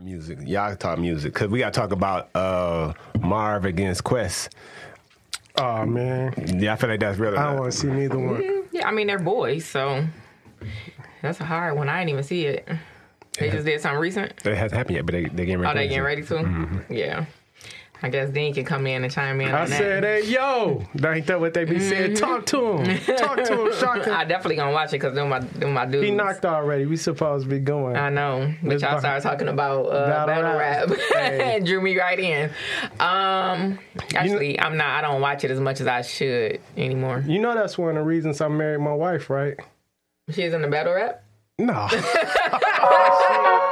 Music, y'all talk music because we got to talk about uh, Marv against Quest. Oh man, Yeah, I feel like that's really. I don't want to see neither one. Yeah, I mean they're boys, so that's a hard one. I didn't even see it. They just did something recent. It hasn't happened yet, but they they getting ready. Oh, they getting ready to? Mm-hmm. Yeah. I guess Dean can come in and chime in I on that. said, "Hey, yo, that ain't that what they be saying? Talk to him, talk to him, Shaka." I definitely gonna watch it because them my them my dudes. He knocked already. We supposed to be going. I know. But Let's y'all started talking about uh, Battle rap. Hey. Drew me right in. Um, actually, I'm not. I don't watch it as much as I should anymore. You know that's one of the reasons I married my wife, right? She's in the battle rap. No.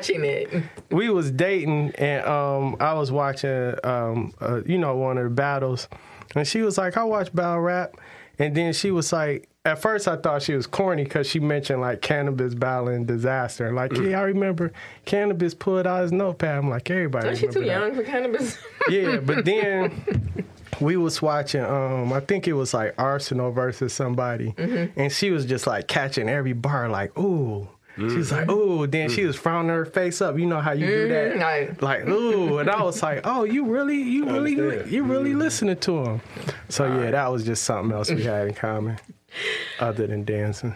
watching it. we was dating and um I was watching um uh, you know one of the battles and she was like I watch battle rap and then she was like at first I thought she was corny because she mentioned like Canibus battle and Dizaster like yeah I remember Canibus pulled out his notepad I'm like everybody too that. young for Canibus? yeah but then we was watching um I think it was like Arsonal versus somebody Mm-hmm. and she was just like catching every bar like ooh She was like, mm-hmm. ooh. Then she mm. was frowning her face up. You know how you do that, Mhm, like- ooh. And I was like, oh, you really, you really, you really mm-hmm. listening to him. So yeah, that was just something else we had in common, other than dancing.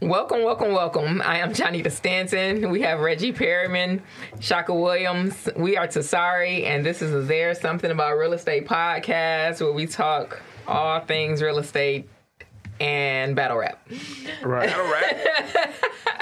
Welcome, welcome, welcome. I am Johnny Stanton. We have Reggie Perriman, Shaka Williams. We are Tasari, and this is a There Something About Real Estate podcast where we talk all things real estate and battle rap. Right. All right.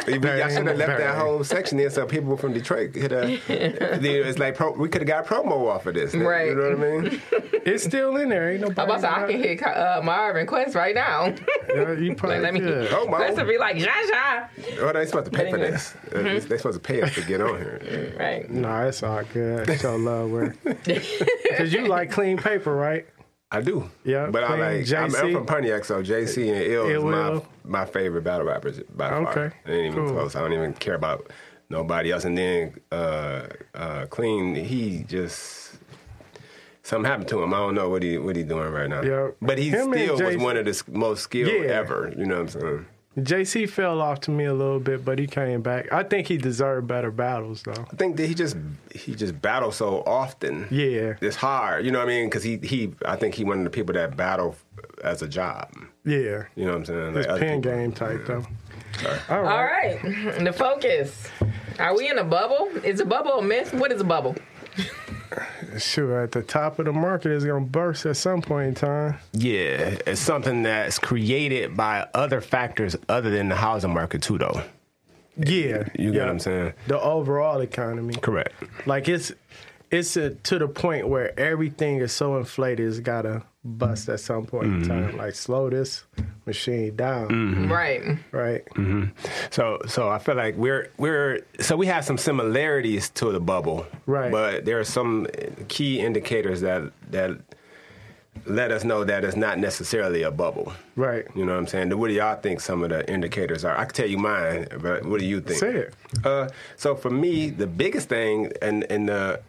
I should have left that whole section there so people from Detroit could have. it's like pro, we could have got promo off of this. Right. You know what I mean? It's still in there. Ain't I'm about to I can hit uh, Marvin Quest right now. Yeah, you probably Let me. could. Oh, my. Quest will be like, ja, ja. Oh, they supposed to pay for Anyway. this. Uh, They supposed to pay us to get on here. Right. Nah, it's all good. Show love, word. Cause you like clean paper, right? I do. Yeah, But I like. I'm, I'm from Pontiac, so JC and Ill is my my favorite battle rappers by far. Okay, It ain't even cool. close. I don't even care about nobody else. And then uh, uh, Clean, he just something happened to him. I don't know what he what he doing right now. Yeah. But he Him still was one of the most skilled Yeah. ever. You know what I'm saying? JC fell off to me a little bit, but he came back. I think he deserved better battles, though. I think that he just he just battles so often. Yeah, It's hard, you know what I mean? Because he, he, I think he one of the people that battle as a job. yeah. You know what I'm saying? His Like other pen people. game type, though. All All right. right. The focus. Are we in a bubble? Is a bubble a myth? What is a bubble? Sure, at the top of the market is going to burst at some point in time. Yeah, it's something that's created by other factors other than the housing market too, though. Yeah. You get yeah. what I'm saying? The overall economy. Correct. Like, it's it's a, to the point where everything is so inflated, it's got to bust at some point in Mm-hmm. time. Like, slow this machine down, Right. right? So, so I feel like we're we're so we have some similarities to the bubble, Right. But there are some key indicators that that let us know that it's not necessarily a bubble. Right. You know what I'm saying? What do y'all think some of the indicators are? I can tell you mine, but what do you think? Say it. Uh, so for me, the biggest thing and and the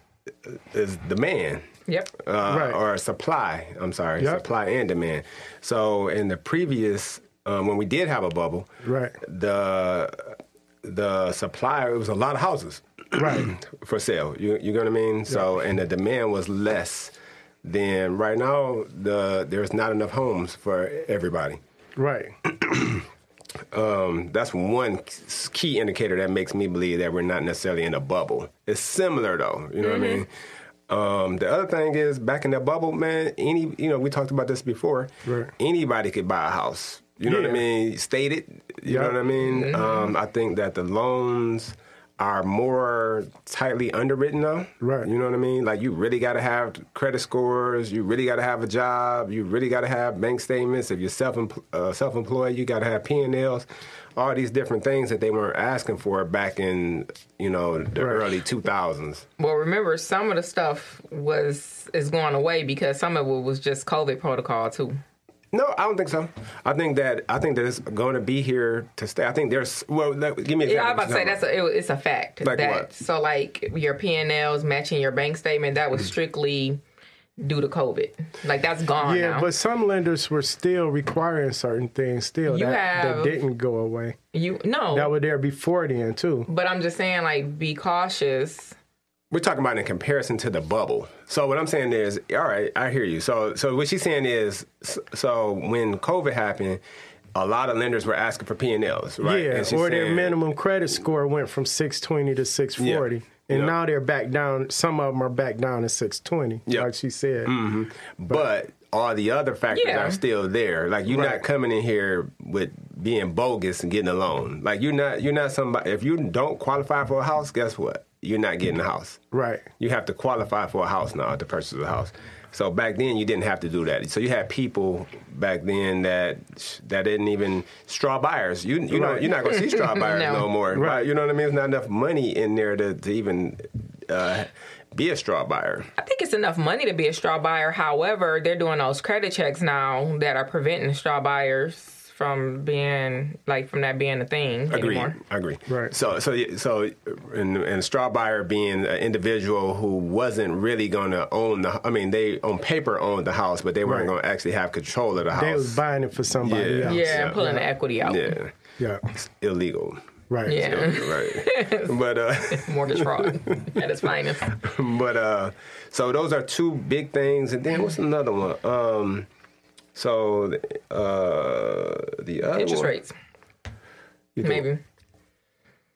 is demand. Yep. Uh, Right. Or supply. I'm sorry, Yep. supply and demand. So in the previous, um, when we did have a bubble, Right. the the supplier it was a lot of houses, Right. for sale. You you know what I mean? So and the demand was less. Than right now, the there's not enough homes for everybody. Right. Um, that's one key indicator that makes me believe that we're not necessarily in a bubble. It's similar though, you know what I mean? Um, the other thing is back in that bubble, man. Any, you know, we talked about this before. Right. Anybody could buy a house. You know what I Yeah. mean? Stated. You know what I mean? Um, I think that the loans are more tightly underwritten now. Right. You know what I mean? Like you really got to have credit scores. You really got to have a job. You really got to have bank statements. If you're self uh, self employed, you got to have P and Ls. All these different things that they weren't asking for back in you know the Right. early 2000s. Well, remember some of the stuff was is going away because some of it was just COVID protocol too. No, I don't think so. I think that I think that it's going to be here to stay. I think there's well, let, give me. an Yeah, I was example. about to say that's a, it, it's a fact. Like that what? so like your P and Ls matching your bank statement that was Mm-hmm. strictly due to COVID. Like that's gone Yeah, now. but some lenders were still requiring certain things still You that, have- that didn't go away. you no, That were there before then too. but I'm just saying like be cautious. We're talking about in comparison to the bubble. So what I'm saying is, all right, I hear you. So so what she's saying is, so when COVID happened, a lot of lenders were asking for P and Ls, right? Yeah, And she's or their minimum credit score went from 620 to 640. Yeah. And Yeah. now they're back down. Some of them are back down to 620, Yeah. Mm-hmm. like she said. but all the other factors Yeah. are still there. Like you're Right. not coming in here with being bogus and getting a loan. Like you're not you're not somebody. If you don't qualify for a house, guess what? You're not getting a house. Right. You have to qualify for a house now to purchase a house. So back then you didn't have to do that. So you had people back then that that didn't even straw buyers. You you know you're not going to see straw buyers No. no. more. Right. Right. You know what I mean? There's not enough money in there to, to even uh, be a straw buyer. I think it's enough money to be a straw buyer. However, they're doing those credit checks now that are preventing straw buyers from being like from that being a thing Agree. anymore. I agree. Right. So, so, so, and, and straw buyer being an individual who wasn't really going to own the. I mean, they on paper owned the house, but they weren't Right. going to actually have control of the house. They was buying it for somebody Yeah. else. Yeah, Yeah. and pulling the equity out. yeah, Yeah. it's illegal. Right. Yeah. right. But uh, Mortgage fraud at its finest. but uh, so those are two big things, and then what's another one? Um, so uh, the other Interest one, rates, maybe.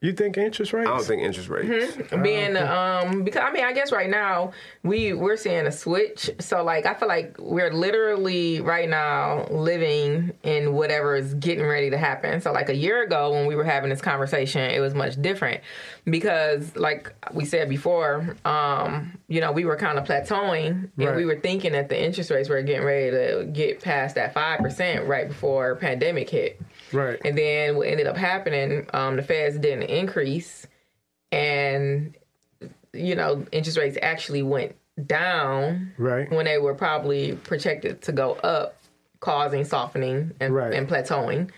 You think interest rates? I don't think interest rates. being um because I mean I guess right now we we're seeing a switch so like I feel like we're literally right now living in whatever is getting ready to happen so like a year ago when we were having this conversation it was much different because like we said before um you know we were kind of plateauing and Right. we were thinking that the interest rates were getting ready to get past that 5% right before pandemic hit Right. and then what ended up happening, um, the feds didn't increase, and you know interest rates actually went down Right. when they were probably projected to go up, causing softening and, Right. and plateauing.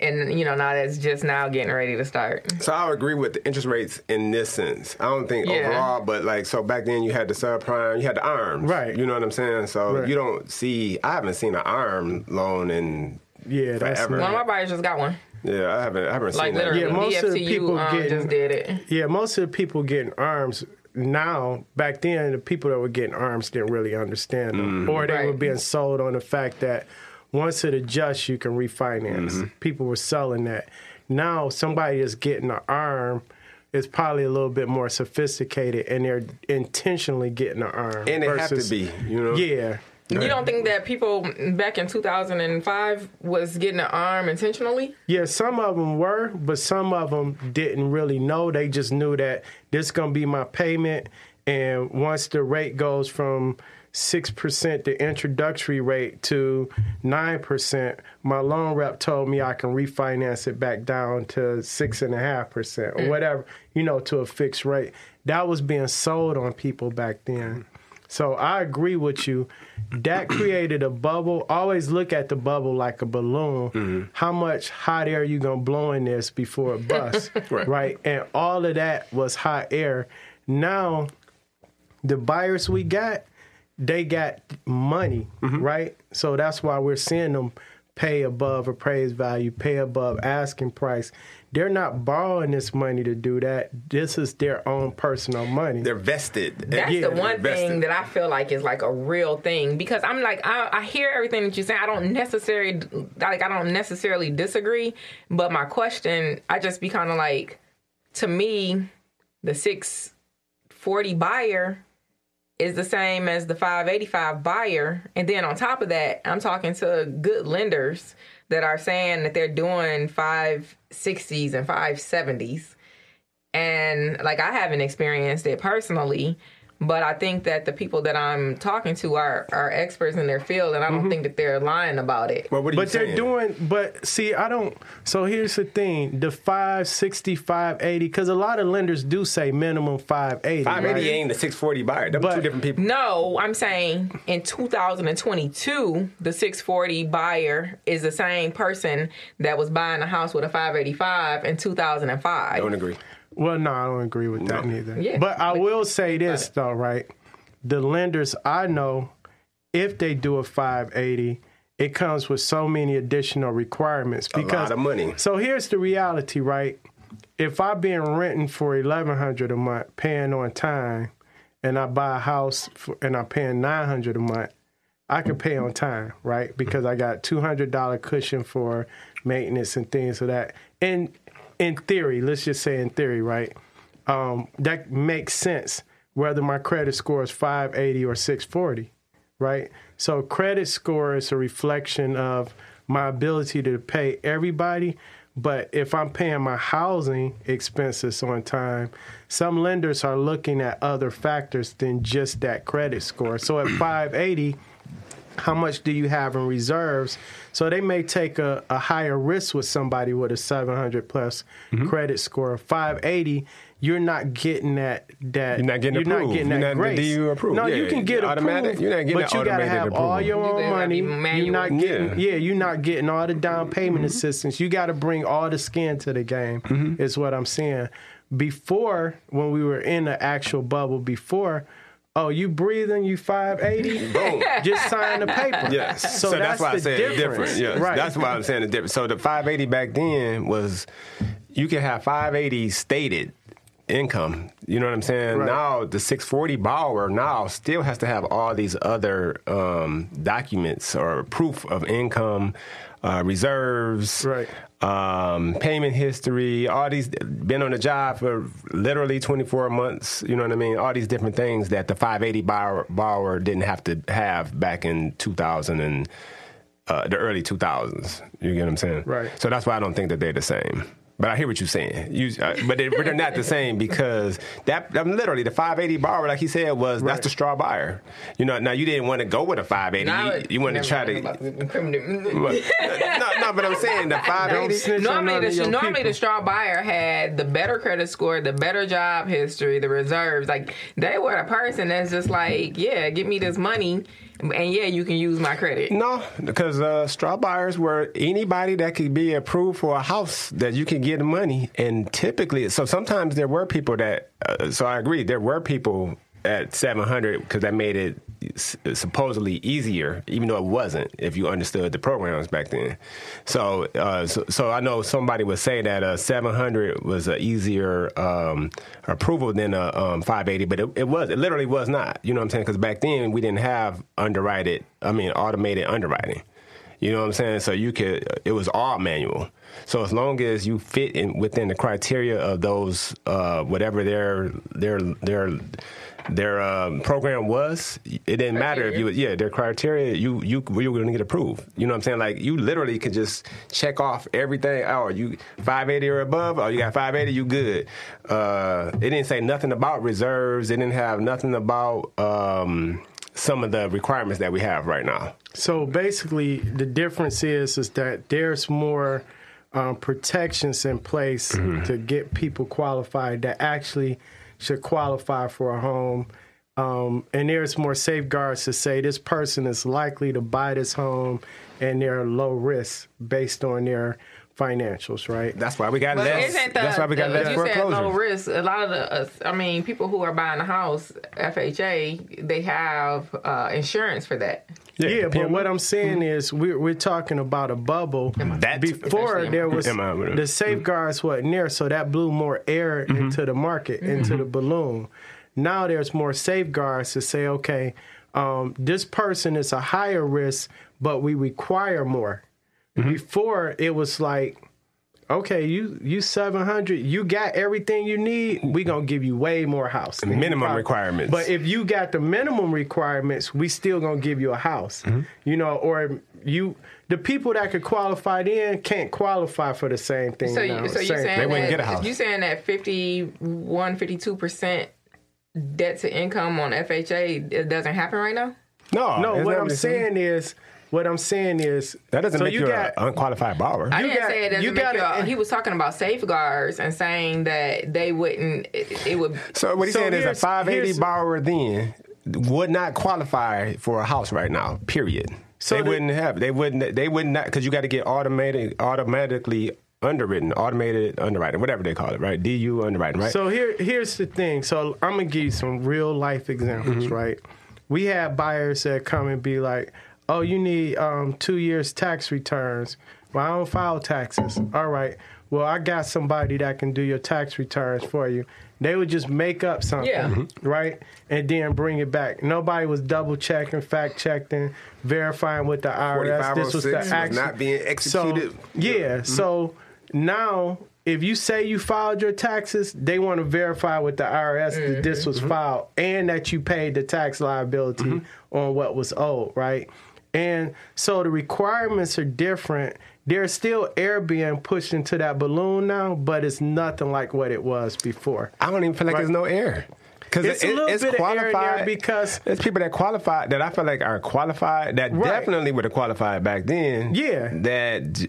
And you know now that's just now getting ready to start. So I agree with the interest rates in this sense. I don't think Yeah. overall, but like so back then you had the subprime, you had the arms, Right. You know what I'm saying? So Right. you don't see. I haven't seen an arm loan in Yeah, that's Forever. One of my buyers just got one. yeah. I haven't. I haven't Like seen that. literally, Yeah, most of the people um, getting- just did it. Yeah, most of the people getting arms now, back then, the people that were getting arms didn't really understand them. Mm-hmm. Or they were being sold on the fact that once it adjusts, you can refinance. Mm-hmm. People were selling that. Now, somebody is getting an arm is probably a little bit more sophisticated and they're intentionally getting an arm. and they have to be. You know. Yeah. You don't think that people back in 2005 was getting an arm intentionally? Yeah, some of them were, but some of them didn't really know. They just knew that this is going to be my payment. And once the rate goes from 6%, the introductory rate, to 9%, my loan rep told me I can refinance it back down to 6.5% or mm. whatever, you know, to a fixed rate. That was being sold on people back then. So I agree with you. That created a bubble. Always look at the bubble like a balloon. Mm-hmm. How much hot air you gonna blow in this before it busts, right. And all of that was hot air. Now, the buyers we got, they got money, mm-hmm. right? So that's why we're seeing them pay above appraised value, pay above asking price. They're not borrowing this money to do that. This is their own personal money. They're vested. That's Yeah, the one thing that I feel like is like a real thing because I'm like I, I hear everything that you're saying. I don't necessarily like I don't necessarily disagree, but my question I just be kind of like to me the 640 buyer is the same as the 585 buyer and then on top of that I'm talking to good lenders that are saying that they're doing 560s and 570s and like I haven't experienced it personally, But I think that the people that I'm talking to are are experts in their field, and I don't mm-hmm. think that they're lying about it. Well, what are you But they're saying? doing, but see, I don't. So here's the thing: the 560, 580, because a lot of lenders do say minimum 580. 580 right? ain't the 640 buyer. Them But- two different people. No, I'm saying in 2022, the 640 buyer is the same person that was buying a house with a 585 in 2005. Don't agree. Well, no, I don't agree with that No. neither. Yeah, but I but- will say this though, right? The lenders I know, if they do a 580, it comes with so many additional requirements A because lot of money. So here's the reality, right? If I've been renting for eleven hundred a month, paying on time, and I buy a house for, and I'm paying nine hundred a month, I can pay on time, right? Because I got two hundred dollar cushion for maintenance and things of that. And in theory, let's just say in theory, right? Um, that makes sense whether my credit score is 580 or 640, right? So credit score is a reflection of my ability to pay everybody. But if I'm paying my housing expenses on time, some lenders are looking at other factors than just that credit score. So at 580, how much do you have in reserves? So they may take a, a higher risk with somebody with a 700 plus Mm-hmm. credit score. 580, you're not getting that. that You're not getting you're approved. Not getting You're that not grace. DU approved. No, you can get automatic. approved, You're not getting but you gotta automated have all your own gotta money. be You're not getting, Yeah. yeah, you're not getting all the down payment Mm-hmm. assistance. You got to bring all the skin to the game. Mm-hmm. Is what I'm saying. Before, when we were in the actual bubble, before. Oh, you breathing? You 580? Boom. Just sign the paper. Yes. So, that's, why I the said it's difference. different. Yes. Right. That's why I'm saying it's different. So the 580 back then was you could have 580 stated income. You know what I'm saying? Right. Now the 640 borrower now still has to have all these other um, documents or proof of income, uh, reserves, Right. Um, payment history, all these been on the job for literally 24 months. You know what I mean? All these different things that the 580 borrower, borrower didn't have to have back in 2000 and uh, the early 2000s. You get what I'm saying? Right. So that's why I don't think that they're the same. But I hear what you're saying. You, uh, but, they, but they're not the same because that I mean, literally the 580 borrower, like he said, was Right. that's the straw buyer. You know, now you didn't want to go with a 580. Now you, it- you wanted to try to. I'm about to incriminate- no, no, but I'm saying the Don't 580. snitch on none normally, the, normally people. the straw buyer had the better credit score, the better job history, the reserves. Like they were a person that's just like, yeah, give me this money, and yeah, you can use my credit. No, because uh, straw buyers were anybody that could be approved for a house that you can get money. And typically, so sometimes there were people that, uh, so I agree, there were people at 700 because that made it supposedly easier, even though it wasn't if you understood the programs back then. So, uh, so, so I know somebody would say that uh, 700 was an easier um, approval than a um, 580, but it, it was, it literally was not. You know what I'm saying? Because back then we didn't have underwritten, I mean, automated underwriting. You know what I'm saying? So you could, it was all manual. So as long as you fit in within the criteria of those, uh, whatever their their their their um, program was, it didn't matter if you, yeah, their criteria, you you you were going to get approved. You know what I'm saying? Like you literally could just check off everything. Oh, you 580 or above? Oh, you got 580, you good. Uh, it didn't say nothing about reserves. It didn't have nothing about um, some of the requirements that we have right now. So basically, the difference is is that there's more um, protections in place Mm-hmm. to get people qualified that actually should qualify for a home. Um, and there's more safeguards to say this person is likely to buy this home and they're low risk based on their financials, right? That's why we got But less. isn't the, that's why we got the- less you said low risk? A lot of the, uh, I mean, people who are buying a house, FHA, they have uh, insurance for that. Yeah, but what I'm saying is we're, we're talking about a bubble. That's- Before there was Am I with it? the safeguards wasn't there, so that blew more air Mm-hmm. into the market, into the balloon. Now there's more safeguards to say, okay, um, this person is a higher risk, but we require more. Mm-hmm. Before it was like, okay, you you 700, you got everything you need. We gonna give you way more house. Minimum probably- requirements. But if you got the minimum requirements, we still gonna give you a house. Mm-hmm. You know, or you the people that could qualify then can't qualify for the same thing. So, now. you, so you Same- saying They wouldn't that, get a house. You saying that 51, 52 percent debt to income on FHA it doesn't happen right now? No, No, what I'm saying is, what I'm saying is that doesn't so make you, got, an unqualified borrower. I You didn't got- say it doesn't you make you. gotta- A, he was talking about safeguards and saying that they wouldn't. It, it would. so what he's So saying is a 580 borrower then would not qualify for a house right now. Period. So they the- wouldn't have. They wouldn't. They would not not, because you got to get automated, automatically underwritten, automated underwriting, whatever they call it, right? DU underwriting, right? So here, here's the thing. So I'm gonna give you some real life examples, Mm-hmm. right? We have buyers that come and be like, "Oh, you need um, two years tax returns." Well, I don't file taxes. All right. Well, I got somebody that can do your tax returns for you. They would just make up something, Yeah. Mhm. right, and then bring it back. Nobody was double checking, fact checking, verifying with the IRS. This was the 4506 was not being executed. So, yeah. So now, if you say you filed your taxes, they want to verify with the IRS that this was filed and that you paid the tax liability on what was owed, right? And so the requirements are different. There's still air being pushed into that balloon now, but it's nothing like what it was before. I don't even feel like Right. there's no air. Because It's a little bit of air in there because- there's people that qualify that I feel like are qualified that Right. definitely would have qualified back then. Yeah. that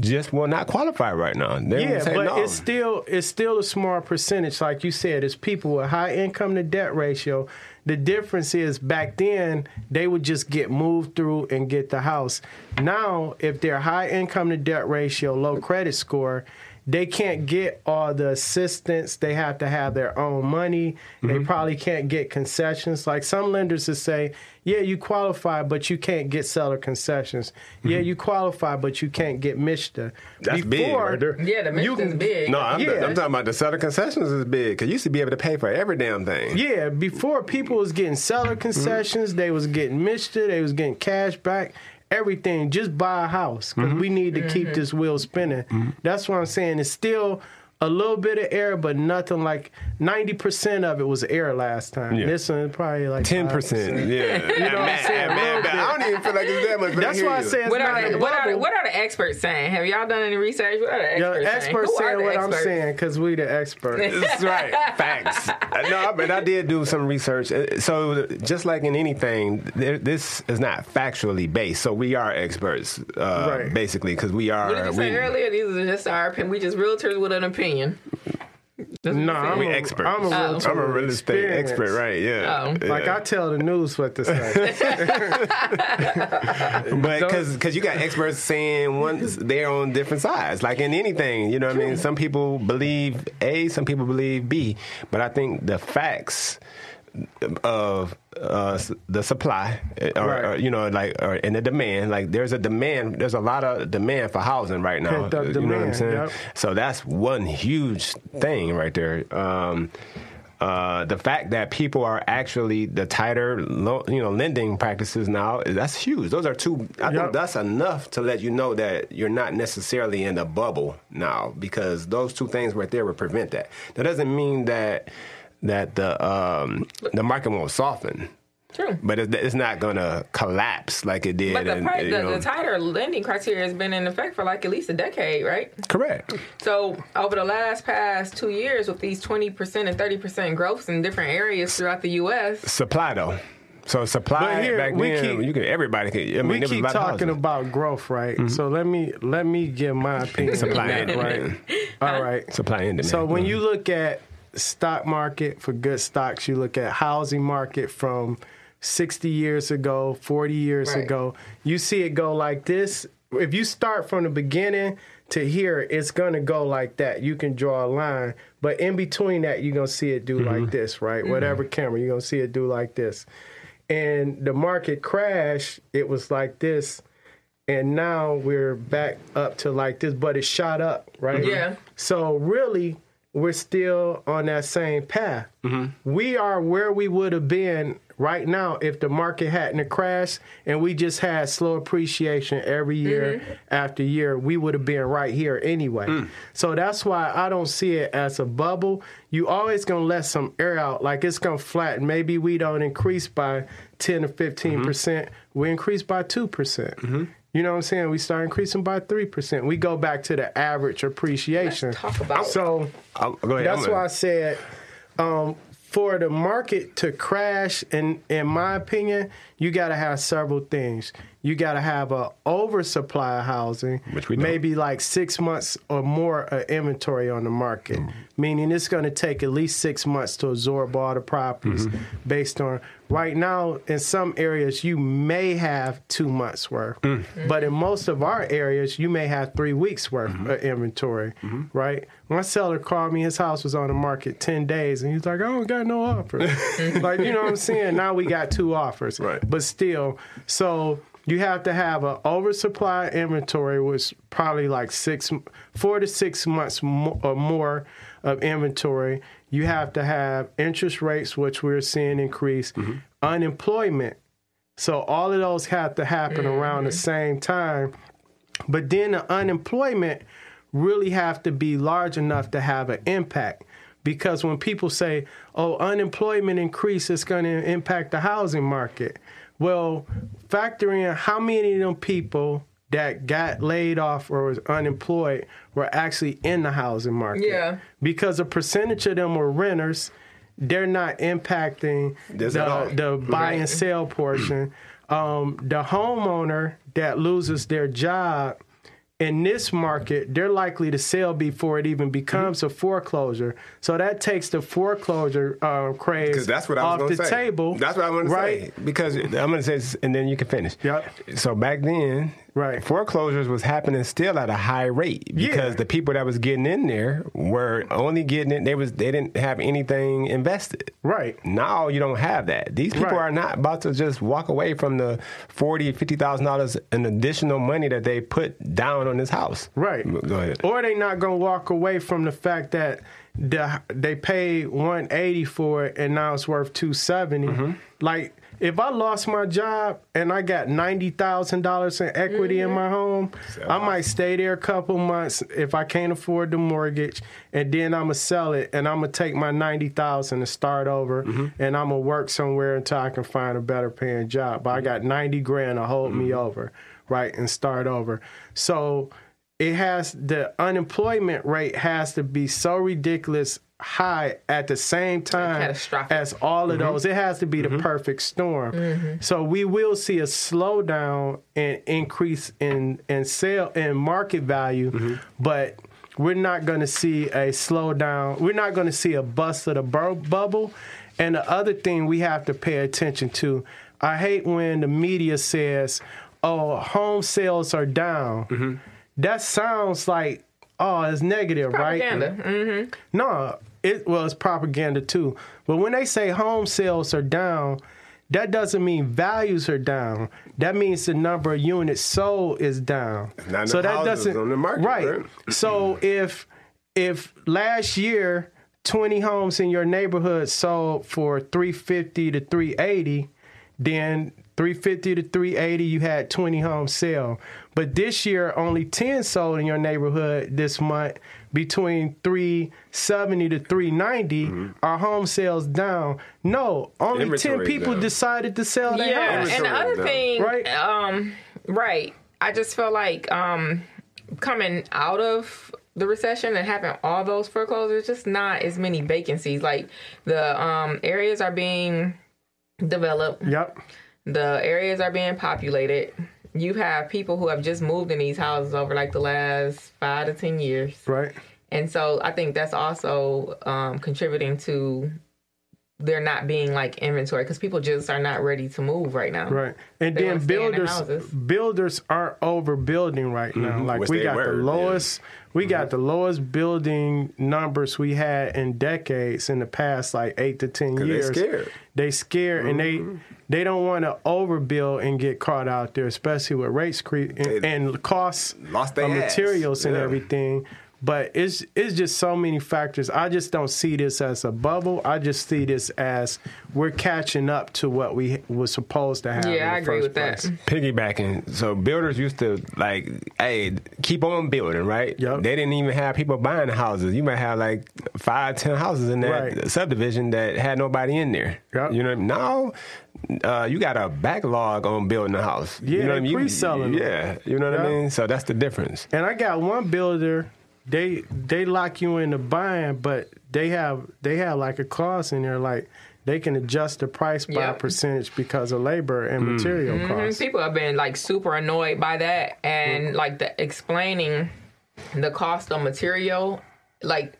just will not qualify right now. They Yeah, but no. it's still it's still a small percentage, like you said. It's people with high income to debt ratio. The difference is back then they would just get moved through and get the house. Now, if they're high income to debt ratio, low credit score, they can't get all the assistance. They have to have their own money. They Mm-hmm. probably can't get concessions. Like some lenders will say, "Yeah, you qualify, but you can't get seller concessions. Yeah, you qualify, but you can't get MSHDA." Mm-hmm. That's big right there. Yeah, the you mission is can- big. no, I'm, Yeah. I'm talking about the seller concessions is big because you used to be able to pay for every damn thing. Yeah, before people was getting seller concessions, they was getting MSHDA, they was getting cash back, everything. Just buy a house because we need to keep Mm-hmm. this wheel spinning. That's what I'm saying. It's still a little bit of air, but nothing like ninety percent of it was air last time. Yeah. This one probably like Ten percent, yeah. you know what I'm saying? A little. I don't even feel like it's that much. but That's hear why I you. say it's What not are, a the, what, are the, what are the experts saying? Have y'all done any research? What are the experts saying? experts Who are saying the what I'm saying because we the experts. That's right. Facts. No, but I did do some research. Uh, So, just like in anything, this is not factually based. So, we are experts, uh, Right. basically, because we are. What did you say we, earlier? These are just our opinion. We just realtors with an opinion. That's what you No. I'm We a, experts. I'm a, Oh. I'm a real estate experience. expert, right? Yeah. Oh. Like Yeah. I tell the news what to say. But because you got experts saying one, they're on different sides. Like in anything, you know what I mean? Some people believe A, some people believe B. But I think the facts of uh, the supply, uh, or, Right. or, you know, like, or, and the demand. Like, there's a demand. There's a lot of demand for housing right now. You know what I'm saying? yep. So that's one huge thing right there. Um, uh, the fact that people are actually the tighter, lo- you know, lending practices now that's huge. Those are two. I Yep. think that's enough to let you know that you're not necessarily in a bubble now because those two things right there would prevent that. That doesn't mean that that the um, the market won't soften, True. but it's not going to collapse like it did. But the, in- pri- you the, know. the tighter lending criteria has been in effect for like at least a decade, right? correct. So over the last past two years, with these twenty percent and thirty percent growths in different areas throughout the U.S., Supply though. So supply But here, back we then, keep- you could everybody could. I mean, we there was a keep lot talking houses. about growth, right? So let me let me give my opinion Supply on and that, right? All right. Supply and demand. So when you look at stock market for good stocks, you look at housing market from 60 years ago, 40 years Right. ago, you see it go like this. If you start from the beginning to here, it's going to go like that. You can draw a line, but in between that, you're going to see it do mm-hmm. like this, right? Mm-hmm. Whatever camera, you're going to see it do like this. And the market crash, it was like this and now we're back up to like this, but it shot up, right? Yeah. So really, we're still on that same path. Mm-hmm. We are where we would have been right now if the market hadn't crashed and we just had slow appreciation every year mm-hmm. after year. We would have been right here anyway. Mm. So that's why I don't see it as a bubble. You always gonna let some air out, like it's gonna flatten. Maybe we don't increase by ten or 15 mm-hmm. percent. We increase by two percent. You know what I'm saying? We start increasing by three percent. We go back to the average appreciation. Let's talk about- so. Oh, go ahead. That's why I said um, for the market to crash, in in my opinion, you got to have several things. You got to have a oversupply of housing, Which we don't. maybe like six months or more of inventory on the market, Mm. meaning it's going to take at least six months to absorb all the properties Mm-hmm. based on. Right now, in some areas, you may have two months worth, Mm. but in most of our areas, you may have three weeks worth Mm-hmm. of inventory, right? My seller called me, his house was on the market 10 days, and he's like, I don't got no offers. like, you know what I'm saying? Now we got two offers. Right. But still, so you have to have an oversupply inventory, which probably like six, four to six months mo- or more of inventory. You have to have interest rates, which we're seeing increase, mm-hmm. unemployment. So all of those have to happen mm-hmm. around the same time. But then the unemployment really have to be large enough to have an impact. Because when people say, oh, unemployment increase it's going to impact the housing market, well, factor in how many of them people that got laid off or was unemployed were actually in the housing market. Yeah. Because a percentage of them were renters, they're not impacting That's at all. the, the buy and sell portion. Um, the homeowner that loses their job in this market, they're likely to sell before it even becomes a foreclosure. So that takes the foreclosure uh, craze that's what I off was the say. table. That's what I want to right? say. Because I'm going to say, this, and then you can finish. Yep. So back then, Right. foreclosures was happening still at a high rate because Yeah. the people that was getting in there were only getting it. They was they didn't have anything invested. Right. Now you don't have that. These people Right. are not about to just walk away from the forty, fifty thousand dollars in additional money that they put down on this house. Right. Go ahead. Or they not gonna walk away from the fact that the, they paid one eighty for it and now it's worth two Mm-hmm. Like if I lost my job and I got ninety thousand dollars in equity in mm-hmm. my home, I might stay there a couple months if I can't afford the mortgage, and then I'm gonna sell it and I'm gonna take my ninety thousand and start over, mm-hmm. and I'm gonna work somewhere until I can find a better paying job. But I mm-hmm. got ninety grand to hold me over, right, and start over. So it has the unemployment rate has to be so ridiculous high at the same time as all of mm-hmm. those. It has to be the mm-hmm. perfect storm. So we will see a slowdown and increase in in sale and market value, mm-hmm. but we're not going to see a slowdown. We're not going to see a bust of the bur- bubble. And the other thing we have to pay attention to, I hate when the media says, "Oh, home sales are down." That sounds like oh, it's negative, right? Mm-hmm. No, it was propaganda too. But when they say home sales are down, that doesn't mean values are down. That means the number of units sold is down. So that doesn't on the market, right. right? So if if last year 20 homes in your neighborhood sold for 350 to 380, then 350 to 380 you had 20 homes sell. But this year only 10 sold in your neighborhood this month between 370 to 390 are home sales down. No, only 10 people down. decided to sell their Yeah, house. and the other down. thing, Right. Um, right. I just feel like um, coming out of the recession and having all those foreclosures, just not as many vacancies. Like the um, areas are being developed, Yep. The areas are being populated. You have people who have just moved in these houses over like the last five to ten years. Right. And so I think that's also um, contributing to there not being like inventory because people just are not ready to move right now. Right. And They then wanna stay in their builders builders aren't overbuilding right now. Like Which we got were, the yeah. We got mm-hmm. the lowest building numbers we had in decades in the past like 8 to 10 years. they scared. They scared and they mm-hmm. they don't want to overbuild and get caught out there especially with rates cre- and, and costs lost of ass. materials and Yeah. everything. But it's it's just so many factors. I just don't see this as a bubble. I just see this as we're catching up to what we was supposed to have. in Yeah, I agree first with that. piggybacking. So builders used to like, hey, keep on building, right? Yep. They didn't even have people buying houses. You might have like five, ten houses in that Right. subdivision that had nobody in there. Yep. You know, now uh, you got a backlog on building a house. Yeah, you know what I mean? Pre-selling them. Yeah, you know what I mean. So that's the difference. And I got one builder they they lock you into buying, but they have they have like a clause in there like they can adjust the price by a percentage because of labor and material Mhm. costs. People have been like super annoyed by that, and like the explaining the cost of material. Like,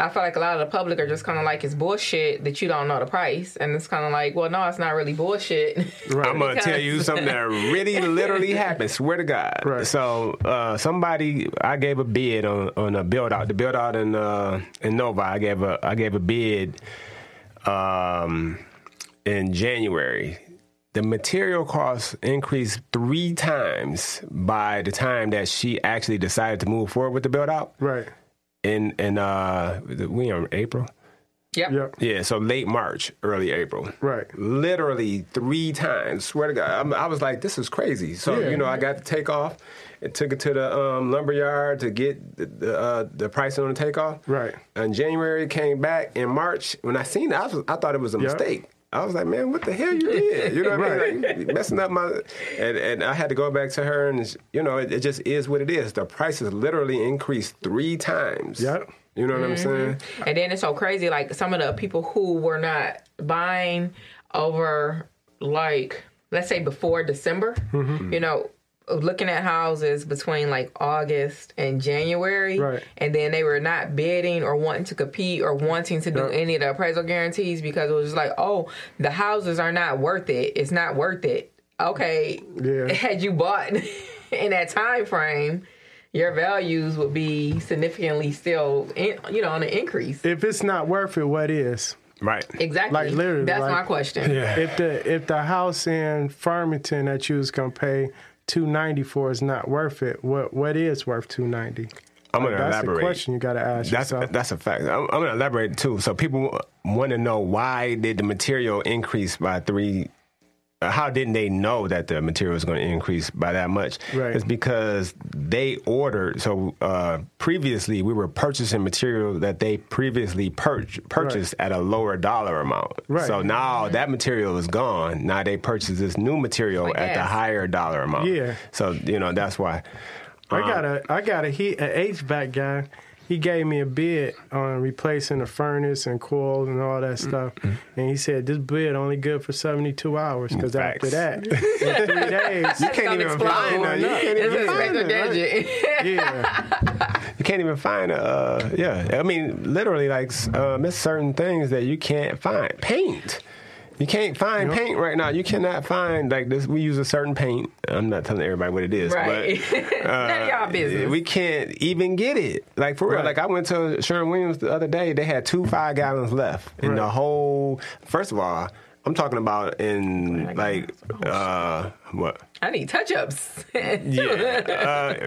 I feel like a lot of the public are just kind of like it's bullshit that you don't know the price, and it's kind of like, well, no, it's not really bullshit. Right. I'm gonna tell you something that really literally happened. Swear to God. Right. So uh, somebody, I gave a bid on, on a build out. The build out in uh, in Novi, I gave a I gave a bid um, in January. The material costs increased three times by the time that she actually decided to move forward with the build out. Right. In in uh, we are April. Yep. Yep. Yeah, so late March, early April. Right. Literally three times. Swear to God. I'm, I was like, this is crazy. So, Yeah. you know, I got the takeoff. and took it to the um, lumber yard to get the the, uh, the pricing on the takeoff. Right. In January, came back. In March, when I seen it, I, was, I thought it was a Yeah. mistake. I was like, man, what the hell you did? You know what I mean? Like, messing up my. And, and I had to go back to her, and you know, it, it just is what it is. The prices literally increased three times. Yep. You know what I'm saying? And then it's so crazy, like some of the people who were not buying over, like, let's say before December, Mm-hmm. you know, looking at houses between like August and January. Right. And then they were not bidding or wanting to compete or wanting to do Yep. any of the appraisal guarantees because it was just like, oh, the houses are not worth it. It's not worth it. Okay. Yeah. Had you bought in that time frame, your values would be significantly still, in, you know, on an increase. If it's not worth it, what is? Right. Exactly. Like, literally, That's like- my question. Yeah. If the if the house in Farmington that you was gonna pay two ninety for is not worth it, what what is worth two ninety? I'm gonna That's elaborate. the question you got to ask That's yourself. that's a fact. I'm, I'm gonna elaborate too. So people want to know why did the material increase by three? How didn't they know that the material was going to increase by that much? Right. It's because they ordered. So uh, previously, we were purchasing material that they previously pur- purchased at a lower dollar amount. Right. So now that material is gone. Now they purchase this new material Like at the higher dollar amount. Yeah. So you know that's why. I Um, got a I got a heat a HVAC guy. He gave me a bid on replacing the furnace and coils and all that stuff, and he said this bid only good for seventy two hours because after that, in three days, You can't even find a, you can't even find Inspector it, right? Yeah, You can't even find a, uh, yeah. I mean, literally, like, um, there's certain things that you can't find. Paint. You can't find paint right now. You cannot find, like, this. We use a certain paint. I'm not telling everybody what it is, Right. but. uh, None of y'all business. We can't even get it. Like, for real. Right. Like, I went to Sherwin Williams the other day. They had two five gallons left in the whole. First of all, I'm talking about in, like, uh, what? I need touch ups. Yeah,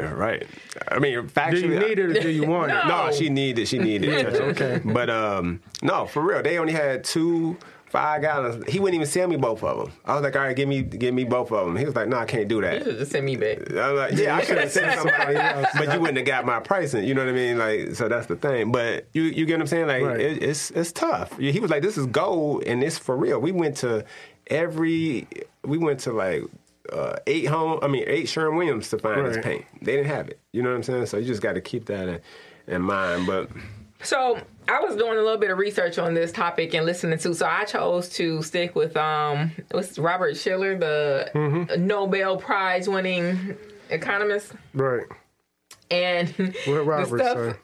uh, right. I mean, do you need it or do you want it? No. no, she needed. She needed. okay, but um, no, for real. They only had two five gallons. He wouldn't even sell me both of them. I was like, all right, give me, give me both of them. He was like, no, I can't do you that. should just send me back. I was like, yeah, I should have sent somebody else. else, but you wouldn't have got my pricing. You know what I mean? Like, so that's the thing. But you, you get what I'm saying? Like, Right. it, it's it's tough. He was like, this is gold, and it's for real. We went to every, we went to like. Uh, eight home, I mean eight Sherwin Williams to find this Right. paint. They didn't have it. You know what I'm saying? So you just got to keep that in, in mind. But So I was doing a little bit of research on this topic and listening to. So I chose to stick with um, what's Robert Shiller, the Mm-hmm. Nobel Prize winning economist, Right. and What the Robert stuff. say?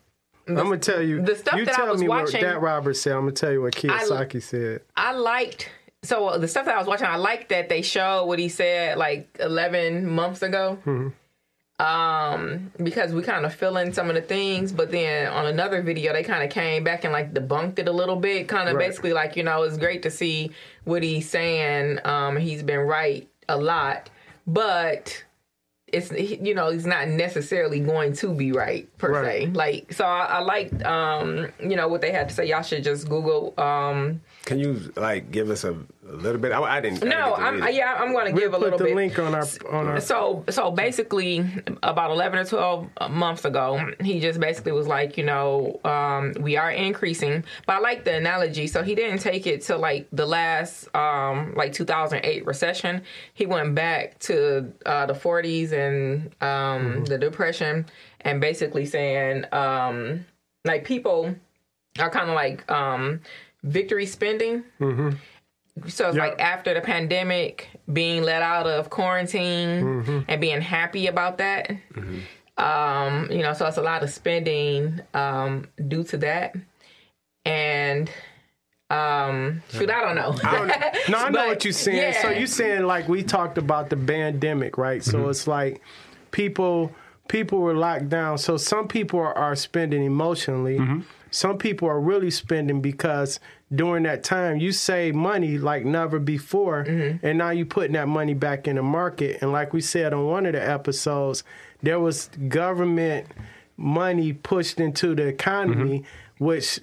I'm gonna tell you. the stuff you that I tell was me watching- what that Robert said. I'm gonna tell you what Kiyosaki said. I liked so the stuff that I was watching. I liked that they showed what he said like 11 months ago. Um, because we kind of fill in some of the things, but then on another video they kind of came back and like debunked it a little bit. Kind of Right. basically like you know it's great to see what he's saying. Um, he's been right a lot, but it's you know he's not necessarily going to be right per Right. se. Like so, I, I liked um, you know what they had to say. Y'all should just Google um, can you like give us a, a little bit? I, I didn't. I didn't no, get to I'm it. yeah, I'm going to We'll give a little the bit. link on our on our. So so basically, about eleven or twelve months ago, he just basically was like, you know, um, we are increasing. But I like the analogy. So he didn't take it to like the last um, like 2008 recession. He went back to uh, the 40s and um, the depression, and basically saying um, like people are kind of like um, victory spending. Mm-hmm. So it's Yeah. like after the pandemic, being let out of quarantine Mm-hmm. and being happy about that. Um, you know, so it's a lot of spending um, due to that. And um, shoot, I don't know. I don't, No, I know But, what you're saying. So yeah. you saying like we talked about the pandemic, right? So it's like people people were locked down. So some people are, are spending emotionally. Some people are really spending because during that time you save money like never before, mm-hmm. and now you putting that money back in the market. And like we said on one of the episodes, there was government money pushed into the economy, mm-hmm. which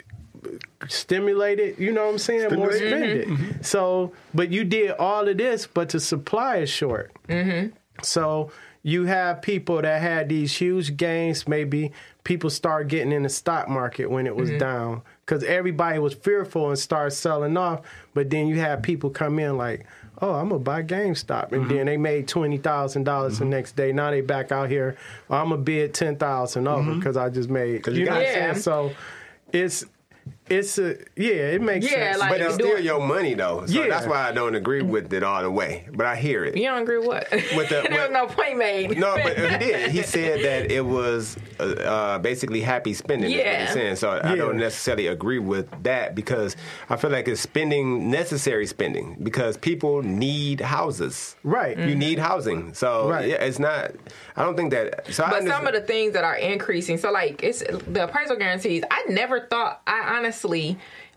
stimulated, you know what I'm saying, more mm-hmm. spending. So, but you did all of this, but the supply is short. Mm-hmm. So you have people that had these huge gains. Maybe people start getting in the stock market when it was down because everybody was fearful and started selling off. But then you have people come in like, oh, I'm gonna buy GameStop, and then they made twenty thousand dollars the next day. Now they back out here. I'm gonna bid ten thousand over because I just made. You, you know got what I'm saying? So it's it's a yeah, it makes Yeah, sense. like- But it's still it. your money though, so Yeah. that's why I don't agree with it all the way. But I hear it. You don't agree with what? With the- there was with- no point made. No, but he did. He said that it was uh, uh, basically happy spending. is what Yeah. he's saying. So I don't necessarily agree with that because I feel like it's spending necessary spending because people need houses. Right. You need housing. So Right. yeah, it's not. I don't think that. So I But some of the things that are increasing, so like it's the appraisal guarantees. I never thought. I honestly,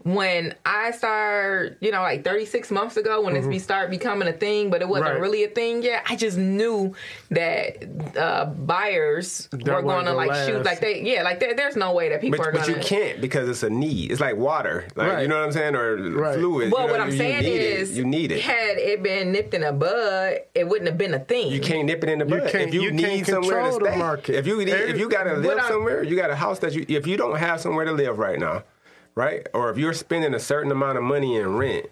when I started, you know, like 36 months ago, when this be started becoming a thing, but it wasn't Right. really a thing yet. I just knew that uh, buyers were going to gonna like shoot, like they, yeah, like there, there's no way that people But, are but going you can't because it's a need. It's like water. Like Right. you know what I'm saying, or Right. fluid. Well, you know, what I'm you saying need is, it. you need it. Had it been nipped in a bud, it wouldn't have been a thing. You can't nip it in the You bud. can't- if you, you need can't somewhere to control the stay, market. if you need, if you got to live somewhere, you got a house that you. If you don't have somewhere to live right now, right, or if you're spending a certain amount of money in rent,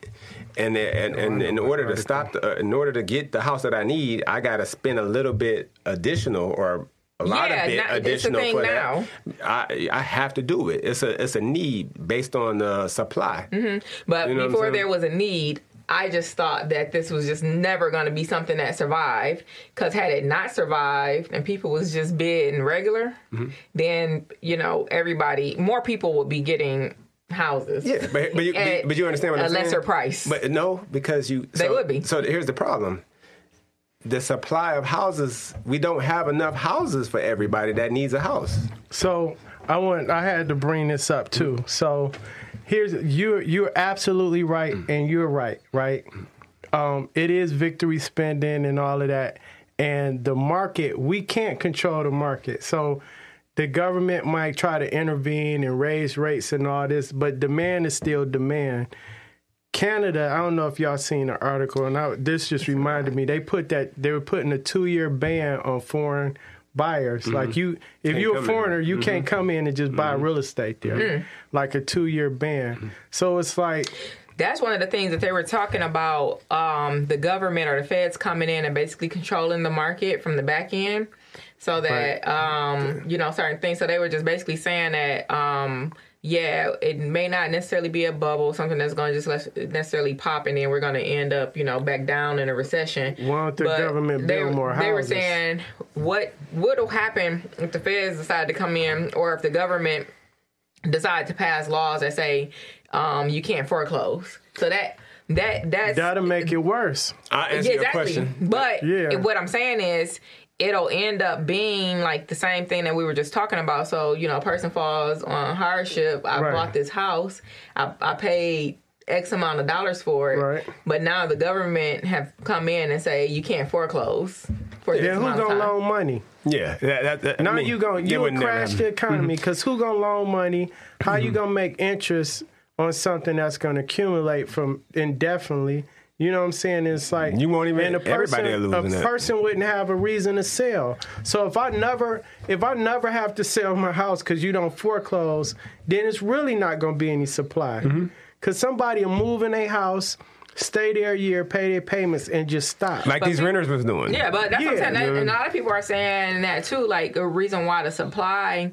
and and, and in order to stop, the, uh, in order to get the house that I need, I got to spend a little bit additional or. A lot Yeah, of bit now- it's a additional thing for now. that. I I have to do it. It's a it's a need based on the supply. But You know before there was a need, I just thought that this was just never going to be something that survived. Because had it not survived and people was just bidding regular, Mm-hmm. then you know everybody, more people would be getting houses. Yeah, but but you, At but, but you understand what a I'm saying? lesser price. But no, because you They so, would be. So here's the problem: the supply of houses. We don't have enough houses for everybody that needs a house. So I want I had to bring this up too. So here's you're you're absolutely right and you're right, right? Um, it is victory spending and all of that. And the market, we can't control the market. So the government might try to intervene and raise rates and all this, but demand is still demand. Canada, I don't know if y'all seen the article, and I, this just reminded me. They put that they were putting a two year ban on foreign buyers. Mm-hmm. Like you, if Can't you're a come in. foreigner, you can't mm-hmm. come in and just buy mm-hmm. real estate there. Like a two year ban. So it's like, That's one of the things that they were talking about. Um, the government or the feds coming in and basically controlling the market from the back end, so that um, you know certain things. So they were just basically saying that. Um, yeah, it may not necessarily be a bubble, something that's going to just less- necessarily pop, and then we're going to end up, you know, back down in a recession. Why don't the But government they, build more They were saying what what will happen if the feds decide to come in, or if the government decide to pass laws that say um, you can't foreclose. So that that that's that'll make it worse. I answer yeah, your exactly. question. But Yeah. what I'm saying is it'll end up being like the same thing that we were just talking about. So, you know, a person falls on hardship. I Right. bought this house. I, I paid X amount of dollars for it. Right. But now the government have come in and say you can't foreclose for this Then who's gonna loan money? Yeah, that, that, that, Now I mean, you gonna you would crash the economy mm-hmm. because who gonna loan money? How you mm-hmm. gonna make interest on something that's gonna accumulate from indefinitely? You know what I'm saying? It's like You won't even- and a person, everybody will lose in a that. person wouldn't have a reason to sell. So if I never if I never have to sell my house because you don't foreclose, then it's really not gonna be any supply. Mm-hmm. Because somebody will move in a house stay there a year, pay their payments, and just stop. like But these we- renters was doing. Yeah, but that's what I'm saying. That, Yeah. and a lot of people are saying that too. Like a reason why the supply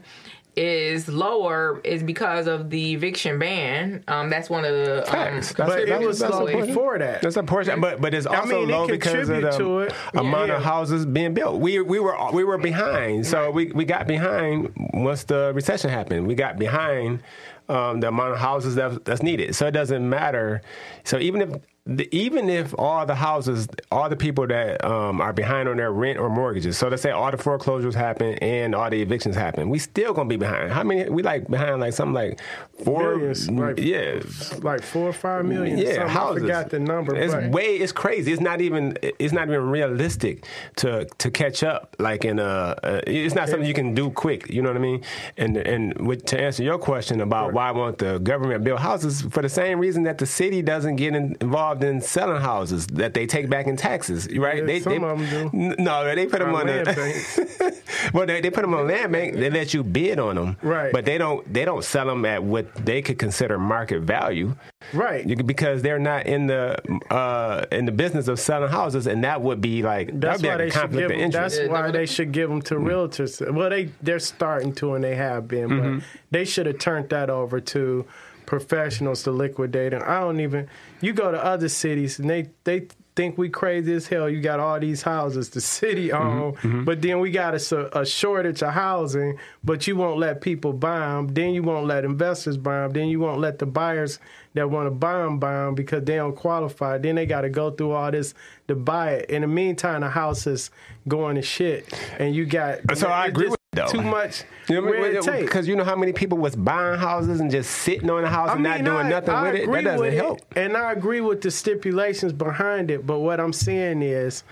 is lower is because of the eviction ban. Um, that's one of the um, Facts. That's but it. it was that's low before that. That's a portion, but but it's also mean, it low because of the to it. amount Yeah. of houses being built. We we were we were behind, so we, we got behind once the recession happened. We got behind um, the amount of houses that, that's needed. So it doesn't matter. So even if the, even if all the houses, all the people that um, are behind on their rent or mortgages, so let's say all the foreclosures happen and all the evictions happen, we still gonna be behind. How many? We like behind like something like four. Millions, like- yeah, like four or five million. yeah, something. houses. I forgot the number. It's but way. It's crazy. It's not even. It's not even realistic to to catch up. Like in a. Uh, it's not something you can do quick. You know what I mean? And and with, to answer your question about why won't the government build houses for the same reason that the city doesn't get in, involved in selling houses that they take back in taxes. Right? Yeah, they, some they, of 'em do. No, they put them Or on land the. banks. well, they, they put them on land bank. They let you bid on them. Right. But they don't. They don't sell them at what they could consider market value. Right. You, because they're not in the uh, in the business of selling houses, and that would be like that That's would be why like a they should conflict give of them. interest. That's Yeah, why they should give them to realtors. Well, they they're starting to, and they have been, Mm-hmm. but they should have turned that over to professionals to liquidate. And I don't even. You go to other cities, and they they think we crazy as hell. You got all these houses the city own, Mm-hmm, but then we got a shortage of housing, but you won't let people buy them. Then you won't let investors buy them. Then you won't let the buyers that want to buy them buy them because they don't qualify. Then they got to go through all this to buy it. In the meantime, the house is going to shit, and you got So I agree just with though. too much. You know red tape. Because you know how many people was buying houses and just sitting on the house and not doing I- nothing I with it. That doesn't help. And I agree with the stipulations behind it. But what I'm saying is,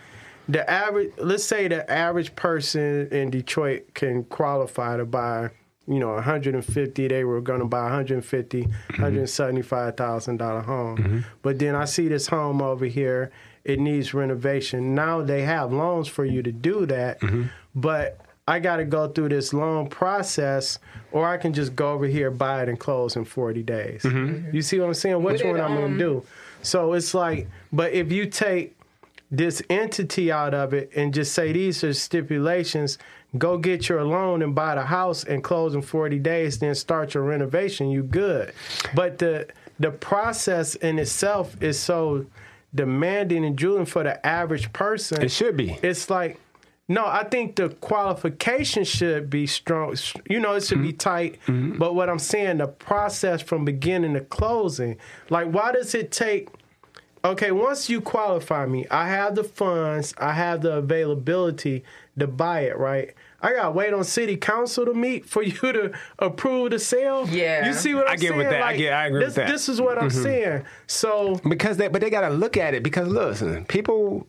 the average, let's say the average person in Detroit can qualify to buy, you know, 150. They were going to buy 150, Mm-hmm. 175 thousand dollar home. But then I see this home over here. It needs renovation. Now they have loans for you to do that, Mm-hmm. but I got to go through this long process, or I can just go over here, buy it, and close in 40 days. Mm-hmm. You see what I'm saying? Which one I'm um, going to do? So it's like, but if you take this entity out of it and just say these are stipulations, go get your loan and buy the house and close in 40 days, then start your renovation, you good. But the the process in itself is so demanding and drooling for the average person. It should be. It's like, no, I think the qualification should be strong. You know, it should be tight. But what I'm saying, the process from beginning to closing, like, why does it take? Okay, once you qualify me, I have the funds, I have the availability to buy it, right? I gotta wait on city council to meet for you to approve the sale. Yeah. you see what I'm I get saying? with that. I get- I agree this, with that. Mm-hmm. This is what I'm saying. So Because they, but they got to look at it because listen, people.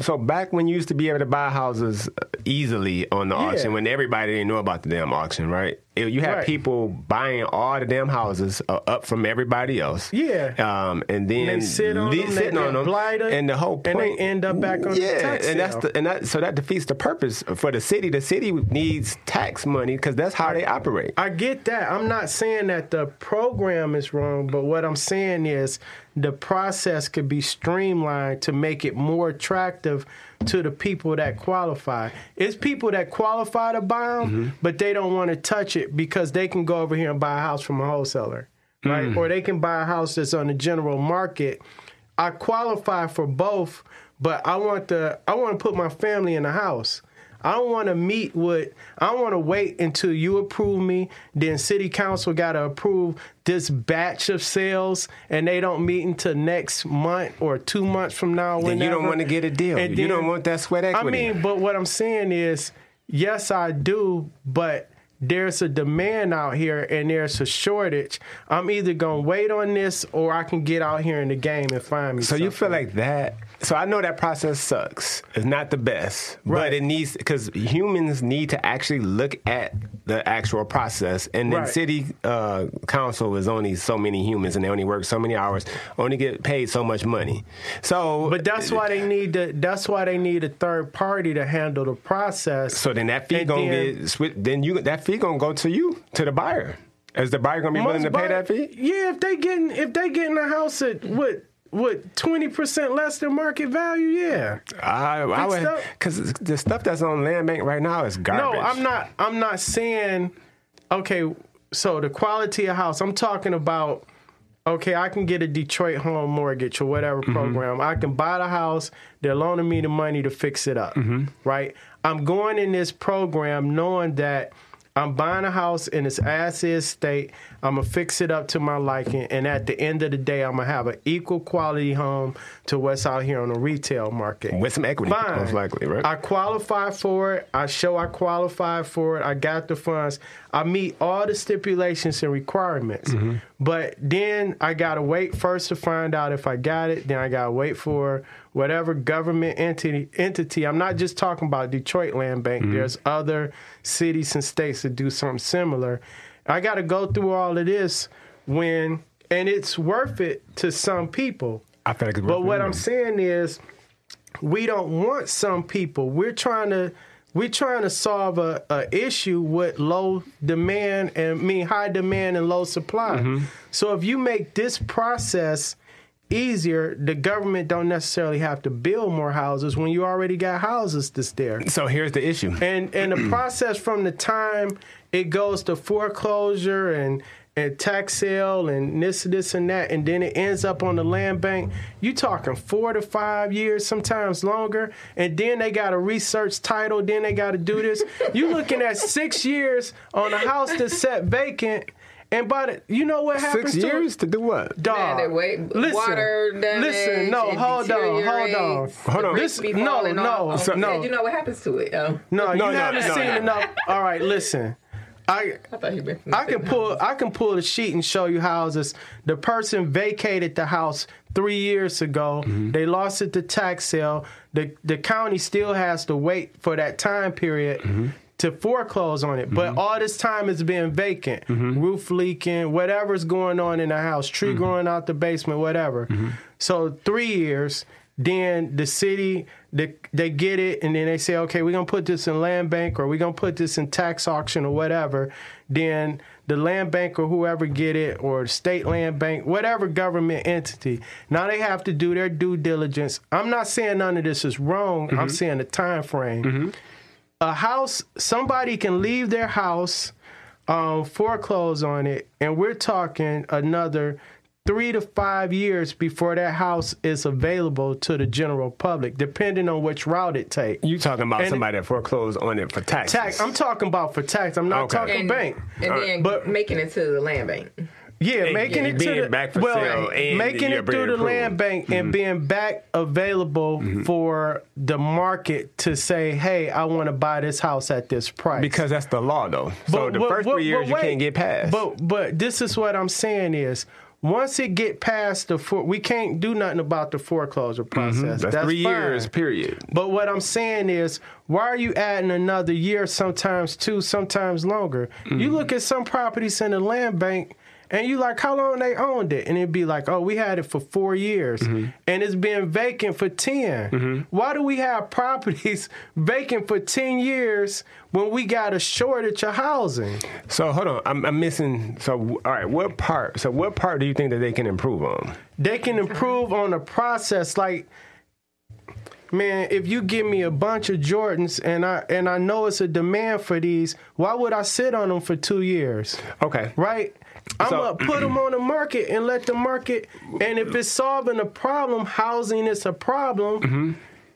So back when you used to be able to buy houses easily on the Yeah. auction, when everybody didn't know about the damn auction, right? You have Right. people buying all the damn houses uh, up from everybody else. Yeah. Um, and then they sit on le- them, sitting on them, blighted, and the whole and they point, end up back on the yeah, and that's the, and that so that defeats the purpose for the city. The city needs tax money because that's how they operate. I get that. I'm not saying that the program is wrong, but what I'm saying is the process could be streamlined to make it more attractive to the people that qualify. It's people that qualify to buy them, Mm-hmm. but they don't want to touch it because they can go over here and buy a house from a wholesaler, right? Mm. Or they can buy a house that's on the general market. I qualify for both, but I want the I want to put my family in a house. I don't want to meet with. I don't want to wait until you approve me. Then city council got to approve this batch of sales, and they don't meet until next month or two months from now. Then you don't want to get a deal. And you then- don't want that sweat equity. I mean, but what I'm saying is, yes, I do, but there's a demand out here and there's a shortage. I'm either gonna wait on this or I can get out here in the game and find me. So you feel like that? So I know that process sucks. It's not the best, Right. but it needs because humans need to actually look at the actual process. And then Right. city uh, council is only so many humans, and they only work so many hours, only get paid so much money. So, But that's why they need to. That's why they need a third party to handle the process. So then that fee And gonna then- get then you that fee gonna go to you to the buyer. Is the buyer gonna be willing to pay that fee? Yeah, if they getting if they getting a house at what what twenty percent less than market value? Yeah. I, I would because the stuff that's on land bank right now is garbage. No, I'm not. I'm not saying. Okay, so the quality of house. I'm talking about. Okay, I can get a Detroit home mortgage or whatever mm-hmm. program. I can buy the house. They're loaning me the money to fix it up. Mm-hmm. Right. I'm going in this program knowing that I'm buying a house in its as is state. I'm gonna fix it up to my liking, and at the end of the day, I'm gonna have an equal quality home to what's out here on the retail market with some equity, Fine. most likely, right? I qualify for it. I show I qualify for it. I got the funds. I meet all the stipulations and requirements. Mm-hmm. But then I gotta wait first to find out if I got it. Then I gotta wait for whatever government entity entity. I'm not just talking about Detroit Land Bank. Mm-hmm. There's other cities and states that do something similar. I gotta go through all of this when and it's worth it to some people. I feel like it's But what. I'm saying is, we don't want some people. We're trying to we're trying to solve a, a issue with low demand and I mean high demand and low supply. Mm-hmm. So if you make this process easier, the government don't necessarily have to build more houses when you already got houses that's there. So here's the issue. And and the process from the time it goes to foreclosure and and tax sale and this this and that and then it ends up on the land bank you talking four to five years sometimes longer and then they got to research title then they got to do this you looking at six years on a house that's set vacant and by the you know what happens Six to it? years to do what? Dog. Man, they wait- water damage, listen, no, hold on, hold on, Hold on. the This, bricks no, no, so, no, man, You know what happens to it? Oh, no, you No, no, haven't no, seen no. enough. All right, listen, I I thought you been. I can pull I can pull the sheet and show you houses. The person vacated the house three years ago. Mm-hmm. They lost it to tax sale. The the county still has to wait for that time period mm-hmm. To foreclose on it. But mm-hmm. all this time it's been vacant. Mm-hmm. Roof leaking, whatever's going on in the house, tree mm-hmm. growing out the basement, whatever. So three years. Then the city, they, they get it, and then they say, okay, we're gonna put this in land bank, or we're gonna put this in tax auction, or whatever. Then the land bank or whoever get it, or state land bank, whatever government entity. Now they have to do their due diligence. I'm not saying none of this is wrong. I'm saying the time frame. A house, somebody can leave their house, um, foreclose on it, and we're talking another three to five years before that house is available to the general public, depending on which route it takes. You talking about And- somebody that foreclosed on it for taxes? Tax. I'm talking about for tax. I'm not Okay. talking and, bank. and then But- making it to the land bank. Yeah, making and it to the back for well, sale and making it through the being land bank and mm-hmm. being back available mm-hmm. for the market to say, "Hey, I want to buy this house at this price." Because that's the law, though. So the but- first but- three years but you can't get past. But but this is what I'm saying is once it get past the four, we can't do nothing about the foreclosure mm-hmm. process. that's, three fine. years, period. But what I'm saying is, why are you adding another year, sometimes two, sometimes longer? You look at some properties in the land bank. And you like how long they owned it, and it'd be like, oh, we had it for four years, mm-hmm. and it's been vacant for 10 mm-hmm. Why do we have properties vacant for ten years when we got a shortage of housing? So hold on, I'm, I'm missing. So all right, what part? So what part do you think that they can improve on? They can improve on the process. Like, man, if you give me a bunch of Jordans and I and I know it's a demand for these, why would I sit on them for two years? Okay, Right? I'm So- gonna put them on the market and let the market. And if it's solving a problem, housing is a problem. Mm-hmm.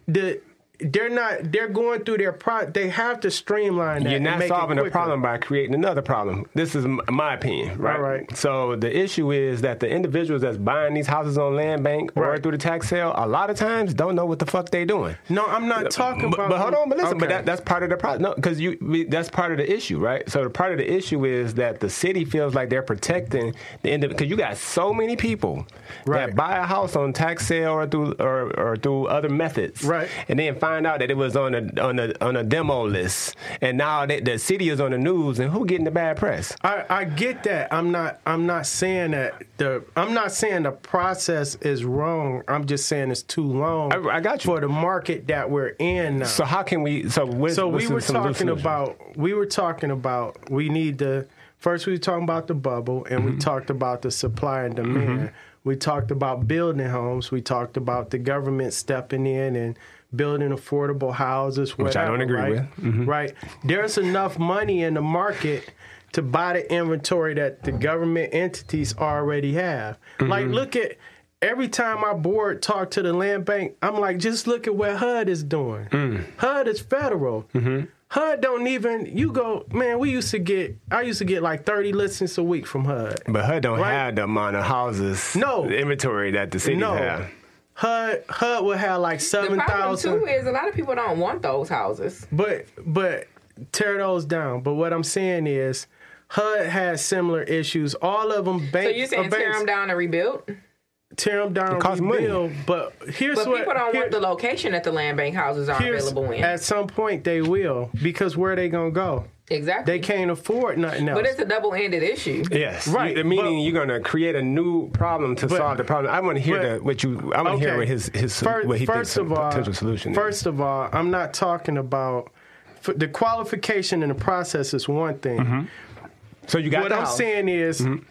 The they're not. They're going through their pro. They have to streamline that. You're not solving a problem by creating another problem. This is my opinion, right? All right. So the issue is that the individuals that's buying these houses on land bank or Right. through the tax sale, a lot of times don't know what the fuck they're doing. No, I'm not talking but, about. but hold on, but listen, but that, that's part of the problem. No, because you that's part of the issue, right? So the part of the issue is that the city feels like they're protecting the end because you got so many people Right. that buy a house on tax sale or through or, or through other methods, Right. And then find out that it was on a on a on a demo list, and now that the city is on the news, and who getting the bad press? I, I get that. I'm not. I'm not saying that the. I'm not saying the process is wrong. I'm just saying it's too long. I- I got you. for the market that we're in now. So how can we? So what, So we were talking about we were talking about we need to first we were talking about the bubble, and Mm-hmm. we talked about the supply and demand. We talked about building homes. We talked about the government stepping in and building affordable houses, Which I don't agree right? with. Mhm. Right. There's enough money in the market to buy the inventory that the government entities already have. Like, Mm-hmm. look at every time our board talk to the land bank, I'm like, just look at what HUD is doing. Mm. HUD is federal. Mm-hmm. HUD don't even. You go, man. We used to get. I used to get like 30 listings a week from HUD. But HUD don't Right. have the amount of houses, No. inventory that the cities No. have. HUD HUD would have like seven thousand. The problem thousand. too is a lot of people don't want those houses. But but tear those down. But what I'm saying is, HUD has similar issues. All of them bank. So you're saying tear banks- them down and rebuild? Tear them down, costs money. But here's But what people don't here- want the location that the land bank houses are available in. At some point, they will because where they gonna go? exactly. They can't afford nothing else. but it's a double-ended issue. Yes, Right, You- meaning but- you're going to create a new problem to But- solve the problem. I want to hear but- the, what you. I want to hear what his his Fir- what he first thinks of the all, potential solution. First of all, I'm not talking about f- the qualification and the process is one thing. is. so you got what I'm house. saying is Mm-hmm.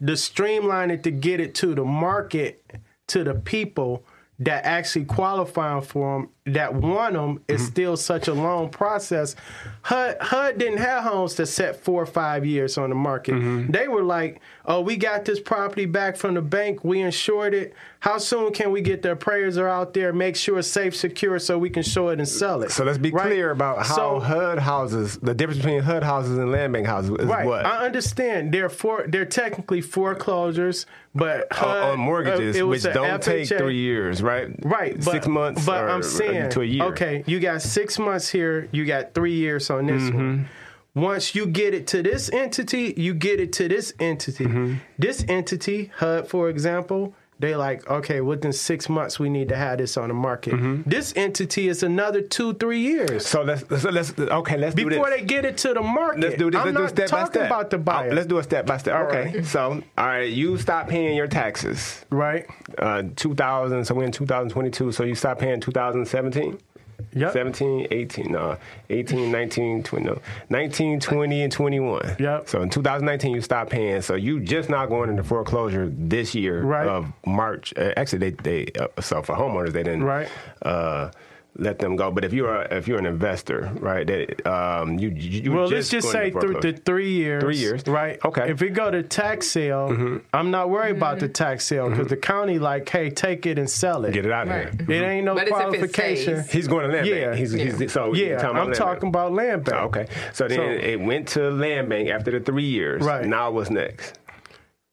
The streamline it to get it to the market to the people that actually qualifying for them that want them is Mm-hmm. still such a long process. HUD, HUD didn't have homes to set four or five years on the market. Mm-hmm. They were like, "Oh, we got this property back from the bank. We insured it. How soon can we get the appraiser out there, make sure it's safe, secure, so we can show it and sell it?" So let's be Right? clear about how So- HUD houses, the difference between HUD houses and land bank houses is Right. what? I understand. They're for they're technically foreclosures, but on, HUD, on mortgages, uh, which don't take three years, right? Right, but, six months, But or, I'm or saying to a year. Okay, you got six months here. You got three years on this Mm-hmm. one. Once you get it to this entity, you get it to this entity. Mm-hmm. This entity, HUD, for example, they like okay. Within six months, we need to have this on the market. Mm-hmm. This entity is another two, three years So let's so let's okay. Let's do before they get it to the market. Let's do this. I'm let's do not step by talking step. about the buyer. Oh, let's do a step by step. Okay. right. So, all right, you stop paying your taxes. right. Uh, 2000. So we're in 2022. So you stop paying 2017. Yep. 17, 18, no, 18, 19, 20, no, 19, 20, and 21. Yep. So in 2019, you stop paying. So you just not going into foreclosure this year Right. of March. Uh, actually, they, they uh, so for homeowners, they didn't Right. uh, let them go. But if you're a, if you're an investor, right, that um, you you Well, just let's just say into through the three years. Three years. Right. Okay. Mm-hmm. If we go to tax sale, I'm not worried about the tax sale because the county like, hey, take it and sell it. get it out of Right. here. It ain't no But it's it qualification. He's going to land Yeah. bank. He's, he's, so yeah, talking I'm land talking bank. about land bank. Oh, okay. So then So- it went to land bank after the three years. Right. Now what's next?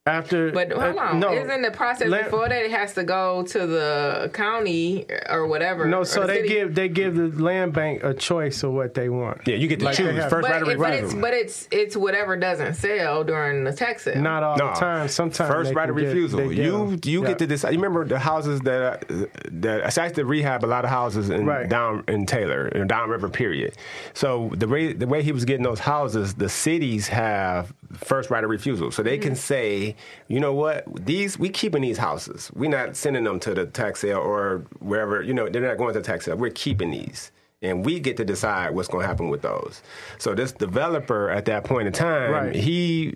After, But hold uh, on, no, isn't the process Land- before that it has to go to the county or whatever? no. So the they city? give they give the land bank a choice of what they want. Yeah, you get to Like choose have- first right of it- but refusal. but it's it's whatever doesn't sell during the tax sale. Not all No. the time. Sometimes First right of refusal. get you you Yeah. get to decide. You remember the houses that that I used to rehab a lot of houses in Right. down in Taylor in downriver period. So the way the way he was getting those houses, the cities have first right of refusal, so they Mm-hmm. can say, you know what, these we keeping these houses. We're not sending them to the tax sale or wherever. You know, they're not going to the tax sale. We're keeping these. And we get to decide what's going to happen with those. So this developer at that point in time, Right. he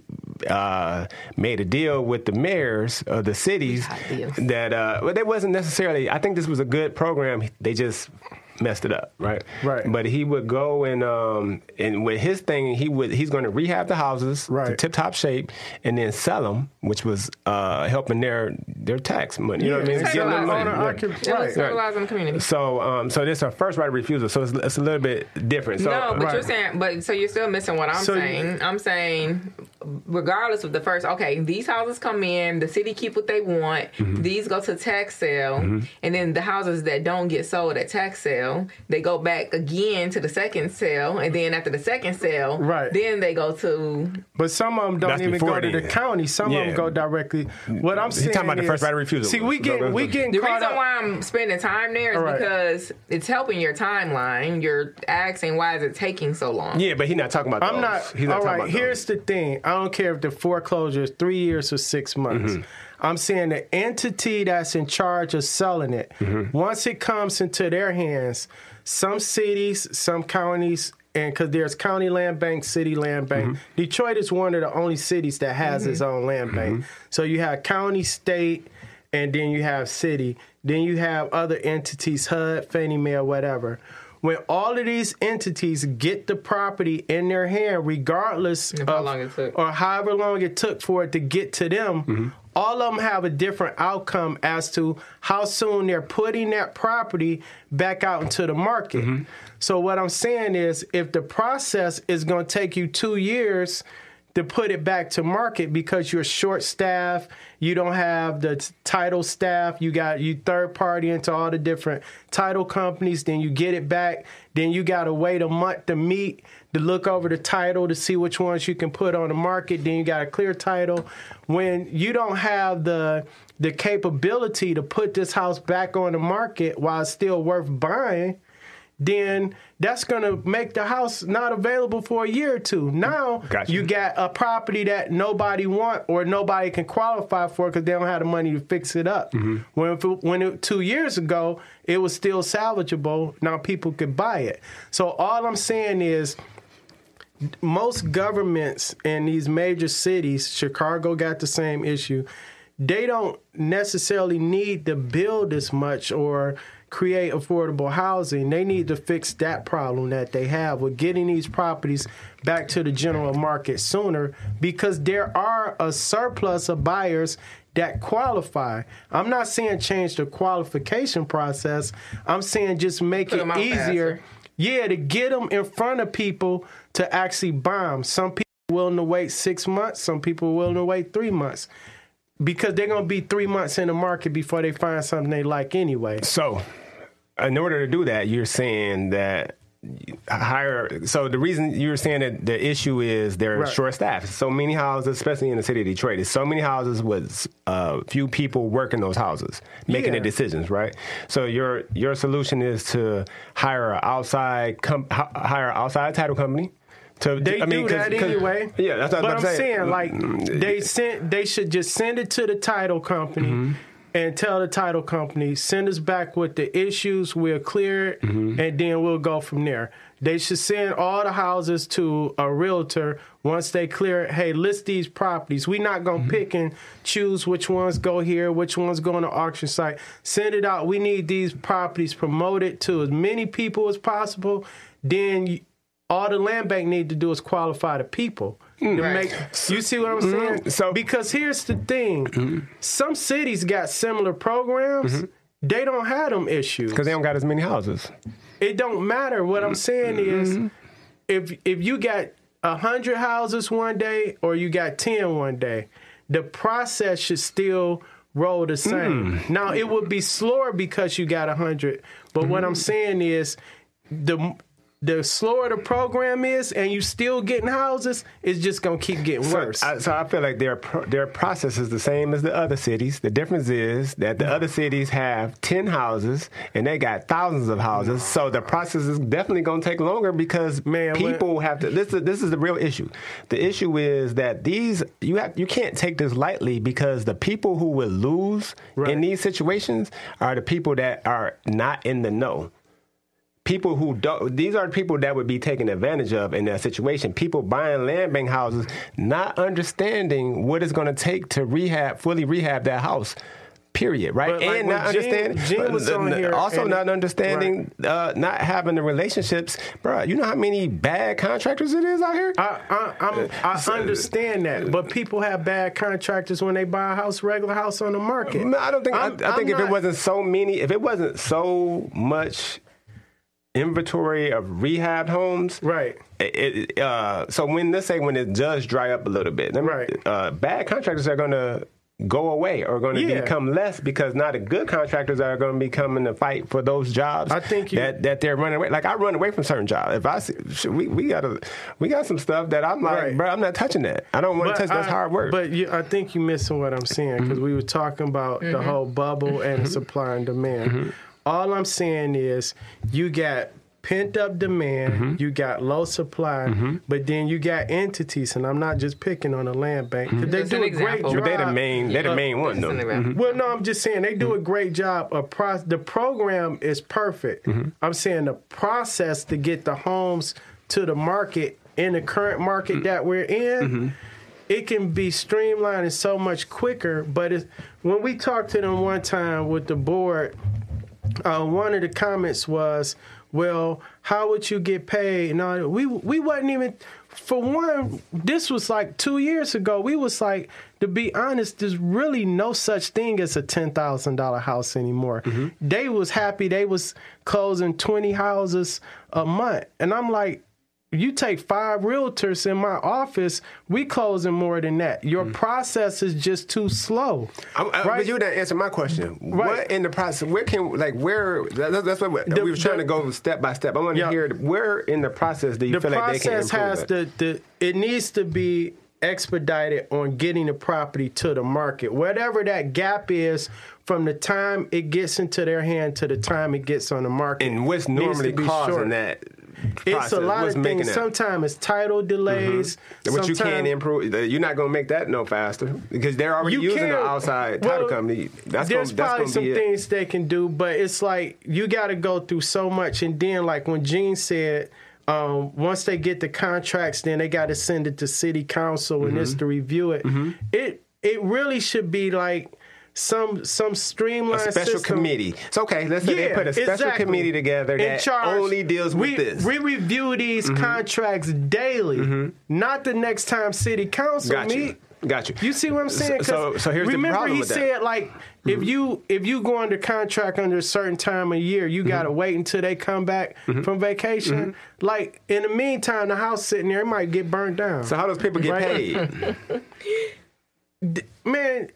uh, made a deal with the mayors of the cities that uh, well, they wasn't necessarily. I think this was a good program. They just messed it up, right? Right. But he would go and um, and with his thing, he would he's going to rehab the houses right. to Right. tip top shape and then sell them, which was uh, helping their their tax money. You know what I mean? Yeah, Giving them it's money. owner Yeah. occup- It right. was civilizing the community. So, um, so this is a first right of refusal. So it's, it's a little bit different. So, no, but Right. you're saying, but so you're still missing what I'm So you- saying. I'm saying, regardless of the first, okay, these houses come in, the city keep what they want. Mm-hmm. These go to tax sale, and then the houses that don't get sold at tax sale, they go back again to the second sale, and then after the second sale, Right. then they go to But some of them don't That's even go to the then. county. Some of them go directly. What I'm saying talking about the first right of refusal. See, we get let's- we getting The reason up. why I'm spending time there is All right. because it's helping your timeline. You're asking why is it taking so long? yeah, but he's not talking about. I'm not. He's not all talking right. about those. Here's the thing. I don't care if the foreclosure is three years or six months. Mm-hmm. I'm saying the entity that's in charge of selling it, Mm-hmm. once it comes into their hands, some cities, some counties, and because there's county land bank, city land bank. Mm-hmm. Detroit is one of the only cities that has its own land bank. So you have county, state, and then you have city. Then you have other entities, HUD, Fannie Mae, or whatever. When all of these entities get the property in their hand, regardless Of of how long it took. or however long it took for it to get to them, mm-hmm. all of them have a different outcome as to how soon they're putting that property back out into the market. Mm-hmm. So what I'm saying is, if the process is going to take you two years to put it back to market because you're short staff, you don't have the t- title staff, you got you third party into all the different title companies, then you get it back, then you got to wait a month to meet to look over the title to see which ones you can put on the market, then you got a clear title. When you don't have the the capability to put this house back on the market while it's still worth buying, then that's going to make the house not available for a year or two. Now Gotcha. you got a property that nobody want or nobody can qualify for because they don't have the money to fix it up. Mm-hmm. When if it- when it, two years ago it was still salvageable, now people could buy it. So all I'm saying is most governments in these major cities, Chicago got the same issue. They don't necessarily need to build as much or create affordable housing. They need to fix that problem that they have with getting these properties back to the general market sooner because there are a surplus of buyers that qualify. I'm not saying change the qualification process. I'm saying just make Put it easier. faster. Yeah, to get them in front of people to actually buy them. Some people willing to wait six months. Some people willing to wait three months because they're gonna be three months in the market before they find something they like anyway. So, in order to do that, you're saying that higher. So the reason you're saying that the issue is they're Right. short staffed. So many houses, especially in the city of Detroit, there's so many houses with uh, few people working those houses, making Yeah. the decisions. Right. So your your solution is to hire an outside com- hire outside title company. To, They I mean, do 'cause- that 'cause- anyway. Yeah, that's what but I'm about to say. saying, like, Mm, they sent, they should just send it to the title company Mm-hmm. and tell the title company send us back with the issues. We'll clear it, Mm-hmm. and then we'll go from there. They should send all the houses to a realtor once they clear it. Hey, list these properties. We're not gonna Mm-hmm. pick and choose which ones go here, which ones go on the auction site. Send it out. We need these properties promoted to as many people as possible. Then all the land bank need to do is qualify the people to mm. Right. make. You see what I'm saying? Mm. So- because here's the thing: mm-hmm. some cities got similar programs. Mm-hmm. They don't have them issues. because they don't got as many houses. It don't matter. What I'm saying is, if if you got a hundred houses one day or you got ten one day, the process should still roll the same. Mm. Now it would be slower because you got a hundred, but what I'm saying is, the the slower the program is, and you still getting houses, it's just gonna keep getting worse. So I, so I feel like their their process is the same as the other cities. The difference is that the other cities have ten houses and they got thousands of houses. So the process is definitely going to take longer because Man, people have to. This is this is the real issue. The issue is that these you have you can't take this lightly because the people who will lose Right. in these situations are the people that are not in the know people who don't these are people that would be taken advantage of in that situation people buying land bank houses not understanding what it's going to take to rehab fully rehab that house period right But, and when not Gene- understanding Gene was on here also not understanding uh, not having the relationships bro you know how many bad contractors it is out here I, I, I'm, I understand that, but people have bad contractors when they buy a house, regular house on the market. I don't think. i I'm- I think I'm if it wasn't so many, if it wasn't so much inventory of rehab homes, Right. It, it, uh, so when let's say when it does dry up a little bit, then, Right. uh, bad contractors are going to go away or going to Yeah. become less because now the good contractors are going to be coming to fight for those jobs. I think you- that that they're running away. Like I run away from certain jobs. If I see, we we got a we got some stuff that I'm like, Right. bro, I'm not touching that. I don't want to touch. That's hard work. But you, I think you're missing what I'm saying because we were talking about the whole bubble and supply and demand. All I'm saying is you got pent up demand, mm-hmm. you got low supply, mm-hmm. but then you got entities, and I'm not just picking on the land bank 'cause they Just do an a great job. But they the main, they're the uh, main one though. in the. Well, no, I'm just saying they do a great job. Of pro- the program is perfect. I'm saying the process to get the homes to the market in the current market that we're in, it can be streamlined and so much quicker. But it's, when we talked to them one time with the board, uh, one of the comments was, "Well, how would you get paid?" No, we we wasn't even. For one, this was like two years ago. We was like, to be honest, there's really no such thing as a ten thousand dollar house anymore. They was happy. They was closing twenty houses a month, and I'm like, you take five realtors in my office, we closing more than that. Your mm. process is just too slow. I'm, I, right? But you didn't answer my question. Right. What in the process? Where can like where? That, that's what we, The- we were trying the- to go step by step. I want to Yeah. hear where in the process do you the feel like they can process improve has it? the, the it needs to be expedited on getting the property to the market whatever that gap is from the time it gets into their hand to the time it gets on the market and what's normally causing short. that? It's process? a lot What's of things? Mm-hmm. sometimes it's title delays What you can't improve, you're not going to make that no faster because they're already using the outside title well, company. That's there's gonna, probably that's some gonna it. things they can do, but it's like you got to go through so much. And then, like when Gene said, um, once they get the contracts, then they got to send it to city council and Mm-hmm. this to review it. It it really should be like some some streamlined A special system. committee. It's okay. Let's say they put a special exactly. committee together In that charge. only deals with we, this. Mm-hmm. We review these contracts daily, not the next time city council Got you. meet. Got you. You see what I'm saying? So- so here's the remember problem he with that. Mm-hmm. said like if you if you go under contract under a certain time of year, you gotta Mm-hmm. wait until they come back from vacation. Like in the meantime, the house sitting there it might get burned down. so how does people get Right. paid? Man,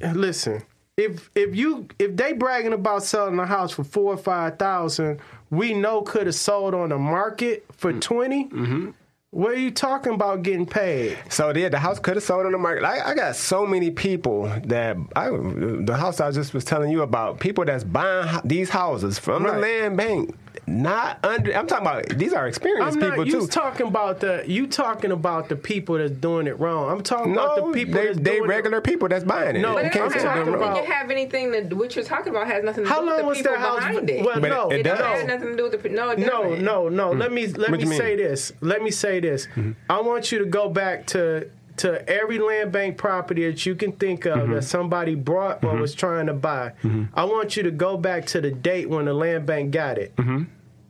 listen. If if you if they bragging about selling a house for four or five thousand, we know could have sold on the market for Mm. 20 Mm-hmm. What are you talking about getting paid? So yeah, the house could have sold on the market. I, I got so many people that I, the house I just was telling you about. People that's buying these houses from the land bank, not under. I'm talking about these are experienced I'm not. people You too. talking about the you talking about the people that's doing it wrong. I'm talking about the people they that's they doing regular It. people that's buying it. No, you But can't don't have, I they're don't wrong. think have anything to what you're talking about has nothing to How do long with was the people that house? behind it. Well, But no, it- it it does. has nothing to do with the no. It no, doesn't. no, no. Mm. Let me let What me say this. Let me say this. Mm-hmm. I want you to go back to to every land bank property that you can think of mm-hmm. that somebody brought or mm-hmm. was trying to buy. Mm-hmm. I want you to go back to the date when the land bank got it.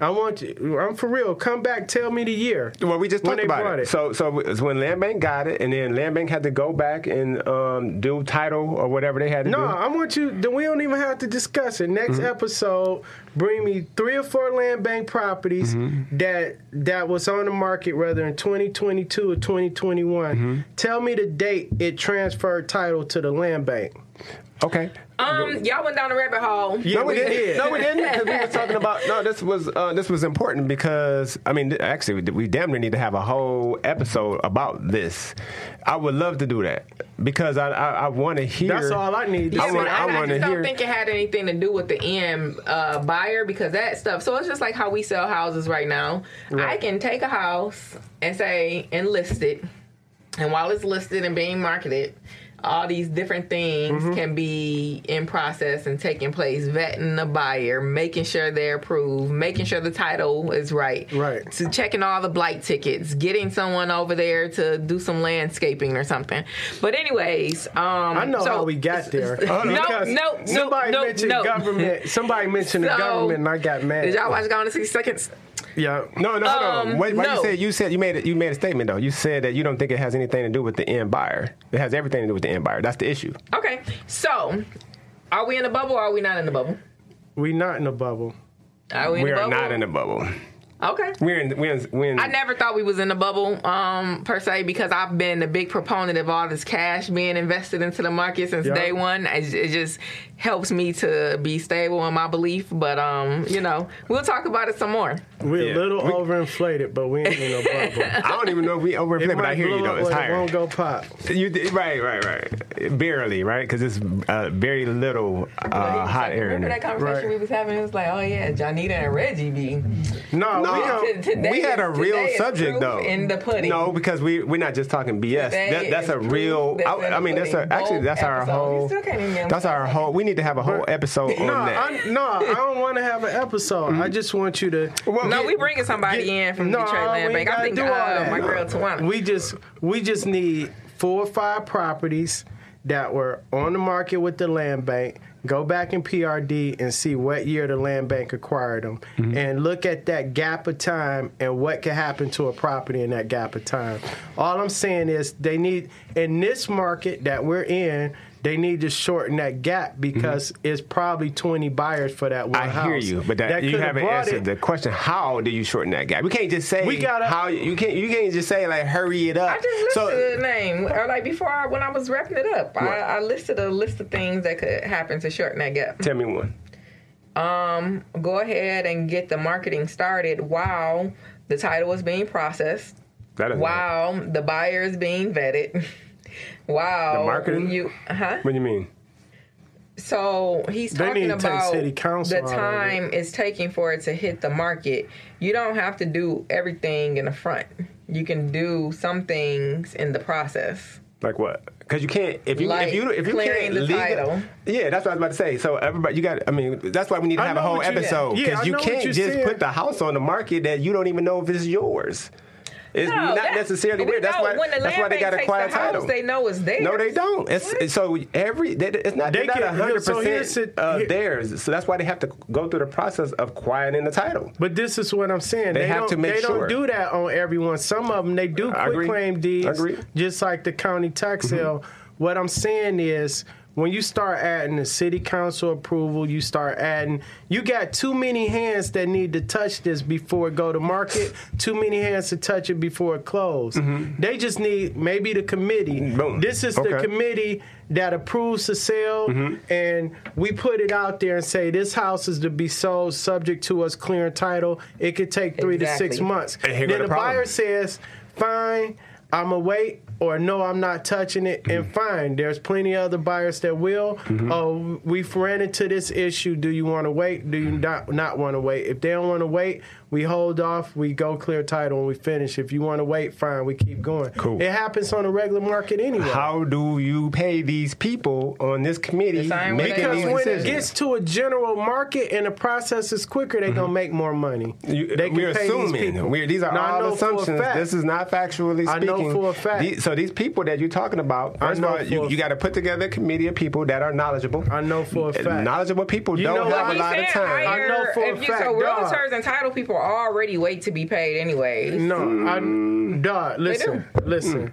I want you. I'm for real. Come back. Tell me the year. Well, we just talked about brought it. So, so it's when Land Bank got it, and then Land Bank had to go back and um, do title or whatever they had to No, do. I want you. Then we don't even have to discuss it. Next Mm-hmm. episode, bring me three or four land bank properties Mm-hmm. that that was on the market, whether in 2022 or 2021. Mm-hmm. Tell me the date it transferred title to the land bank. Okay. Um, y'all went down the rabbit hole. Yeah, no, we, we didn't. did. No, we didn't. Because we were talking about. No, this was uh, this was important because I mean, actually, we damn near need to have a whole episode about this. I would love to do that because I I, I want to hear. That's all I need. to Yeah, I see. want- but I I, I wanna just don't think it had anything to do with the end uh, buyer because that stuff. So it's just like how we sell houses right now. I can take a house and say and list it, and while it's listed and being marketed, all these different things Mm-hmm. can be in process and taking place. Vetting the buyer, making sure they're approved, making sure the title is right, Right. To checking all the blight tickets, getting someone over there to do some landscaping or something. But anyways, um, I know so- how we got there. no, no, no, somebody no, mentioned no. government. Somebody mentioned the government, and I got mad. Did y'all watch Gone in 60 Seconds? Yeah. No, no, hold on. Um, Wait, why no. you said you said you made it? You made a statement though. You said that you don't think it has anything to do with the end buyer. It has everything to do with the end buyer. That's the issue. Okay, so are we in the bubble or are we not in the bubble? We not in a bubble. Are we in We the are bubble? not in a bubble. Okay. We're in. We're in. We're in I never thought we was in the bubble, um, per se, because I've been a big proponent of all this cash being invested into the market since Yeah. day one. It, it just helps me to be stable in my belief. But um, you know, we'll talk about it some more. We're Yeah. a little We- overinflated, but we ain't in a bubble. I don't even know if we overplay, It but I hear you though. It's but it won't go pop. You right, right, right. Barely, right? Because it's uh, very little uh, hot air Remember there. that conversation Right. we was having? It was like, oh yeah, Janita and Reggie be. No, No, no, T- today we had a real subject though. in the pudding. No, because we we're not just talking BS. That, that's a real. that's I, I mean, that's a, actually Both that's our episodes. You whole. still can't even That's our whole. We need to have a whole episode on No, that. I, no, I don't want to have an episode. I just want you to. Well, No, get- we bringing somebody get- in from no, Detroit Land Bank. I think do all uh, that. my girl Tawana. We just we just need four or five properties that were on the market with the land bank. Go back in PRD and see what year the land bank acquired them, Mm-hmm. and look at that gap of time and what can happen to a property in that gap of time. All I'm saying is they need in this market that we're in. They need to shorten that gap because it's probably 20 buyers for that one Mm-hmm. I house. hear you, but that, you coulda haven't answered it- the question. How do you shorten that gap? We can't just say We gotta- how you can't. You can't just say like hurry it up. I just listed so a name, or like before I, when I was wrapping it up, I, I listed a list of things that could happen to shorten that gap. tell me one. Um, go ahead and get the marketing started while the title is being processed, That is while the buyer is being vetted, while The marketing? you, huh? What do you mean? So he's They talking need take about city council the out of time it's taking for it to hit the market. You don't have to do everything in the front. You can do some things in the process. Like what? Because you can't if you Like if you if you can't the legal- title. Yeah, that's what I was about to say. So everybody, you got. I mean, that's why we need to have a whole episode because I you know what can't just saying. put the house on the market that you don't even know if it's yours. It's No, not that- necessarily we weird. That's why. the That's why they got a quiet acquire the house, title. They know it's theirs. No, they don't. It's so every they, it's not. They They're not can- hundred so here's percent the- uh, theirs. So that's why they have to go through the process of quieting the title. But this is what I'm saying. They They, have don't, to make they sure. don't do that on everyone. Some of them they do I quick claim deeds, agree. Mm-hmm. just like the county tax sale. What I'm saying is. When you start adding the city council approval, you start adding. You got too many hands that need to touch this before it go to market. too many hands to touch it before it close. They just need maybe the committee. Mm-hmm. Boom. This is the committee that approves the sale, and we put it out there and say this house is to be sold subject to us clearing title. It could take three to six months. And then the the buyer says, "Fine, I'm gonna wait." Or no, I'm not touching it, and fine. There's plenty of other buyers that will. Mm-hmm. Oh, we've ran into this issue. Do you want to wait? Do you not not want to wait? If they don't want to wait, we hold off. We go clear title and we finish. If you want to wait, fine. We keep going. Cool. It happens on the regular market anyway. How do you pay these people on this committee The same way making Because when decisions? it gets to a general market and the process is quicker, they're gonna make more money. Mm-hmm. You- they can we're pay these people. We're, these are Now, all know for a assumptions. This is not factually speaking. I speaking. know for a fact. These- so these people that you're talking about, I first of know all, you, a you got to put together a committee of people that are knowledgeable. I know for a fact. Knowledgeable people You don't know have a lot of time. I know for a you, fact, so realtors and title people already wait to be paid anyways. No, Mm. I dog. Listen, listen.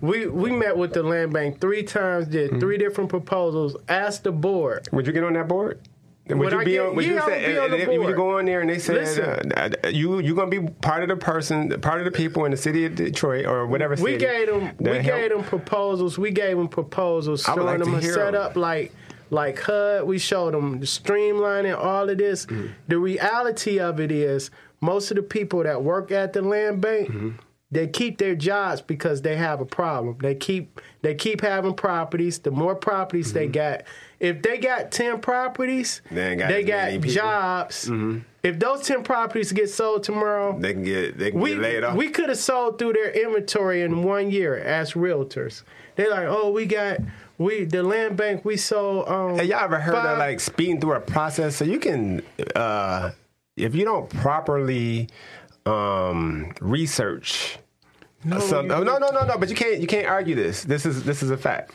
We we met with the land bank three times, did Mm. three different proposals. Asked the board. Would you get on that board? Would, Would you I be get- on? Would yeah, you I say would be on the you go in there and they said Listen. uh, uh, you you're gonna be part of the person, part of the people in the city of Detroit or whatever We city? gave them we help- gave them proposals. We gave them proposals showing like them to a hear setup 'em. like like HUD. We showed them the streamlining all of this. Mm-hmm. The reality of it is most of the people that work at the land bank. Mm-hmm. They keep their jobs because they have a problem. They keep they keep having properties. The more properties they got, if they got ten properties, Mm-hmm. They got they got people. Mm-hmm. jobs. If those ten properties get sold tomorrow, They can get they can we get laid off. we could have sold through their inventory in one year as realtors. They're like, oh, we got we the land bank we sold. Um, Have y'all ever heard five- of like speeding through a process? So you can, uh, if you don't properly um, research. No, no, no, no, no. But you can't, you can't argue this. This is this is a fact,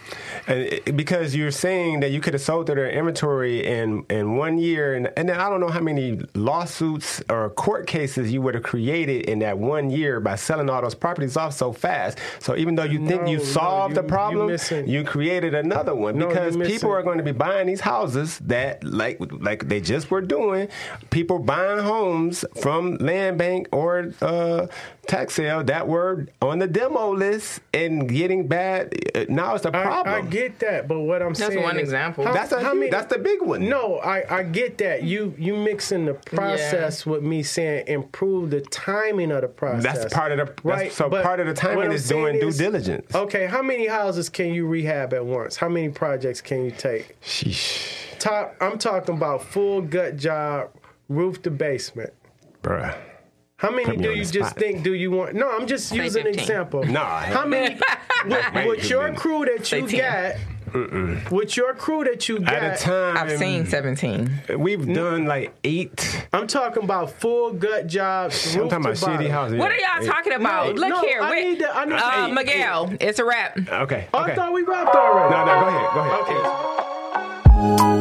and it, because you're saying that you could have sold through their inventory in in one year, and and then I don't know how many lawsuits or court cases you would have created in that one year by selling all those properties off so fast. So even though you think No, you no, solved you- the problem, you created another one because people are going to be buying these houses that like like they just were doing. People buying homes from land bank or uh, tax sale that word on the demo list and getting bad. uh, Now it's a problem. I get that, but what I'm That's saying that's one is, example. how- that's a how huge- many- that's the big one. No, I, I get that. You you mixing the process with me saying improve the timing of the process. That's part of the- that's- so but part of the timing is doing saying due diligence. Okay, how many houses can you rehab at once? How many projects can you take? Sheesh, Top, I'm talking about full gut job, roof to basement. bruh. How many do you just spot. think do you want? No, I'm just Say using an example. No, How many with, with your crew that Say you 10. got? With your crew that you got, At a time, I've seen 17. We've done like eight. I'm talking about full gut jobs. I'm roof talking to about shitty bottom. houses. What are y'all talking about? No, Look no, here. I wait. need to- I need to- uh, Hey, Miguel, it's a wrap. Okay. Oh, I okay. thought we wrapped already. No, no, go ahead. Go ahead. Okay.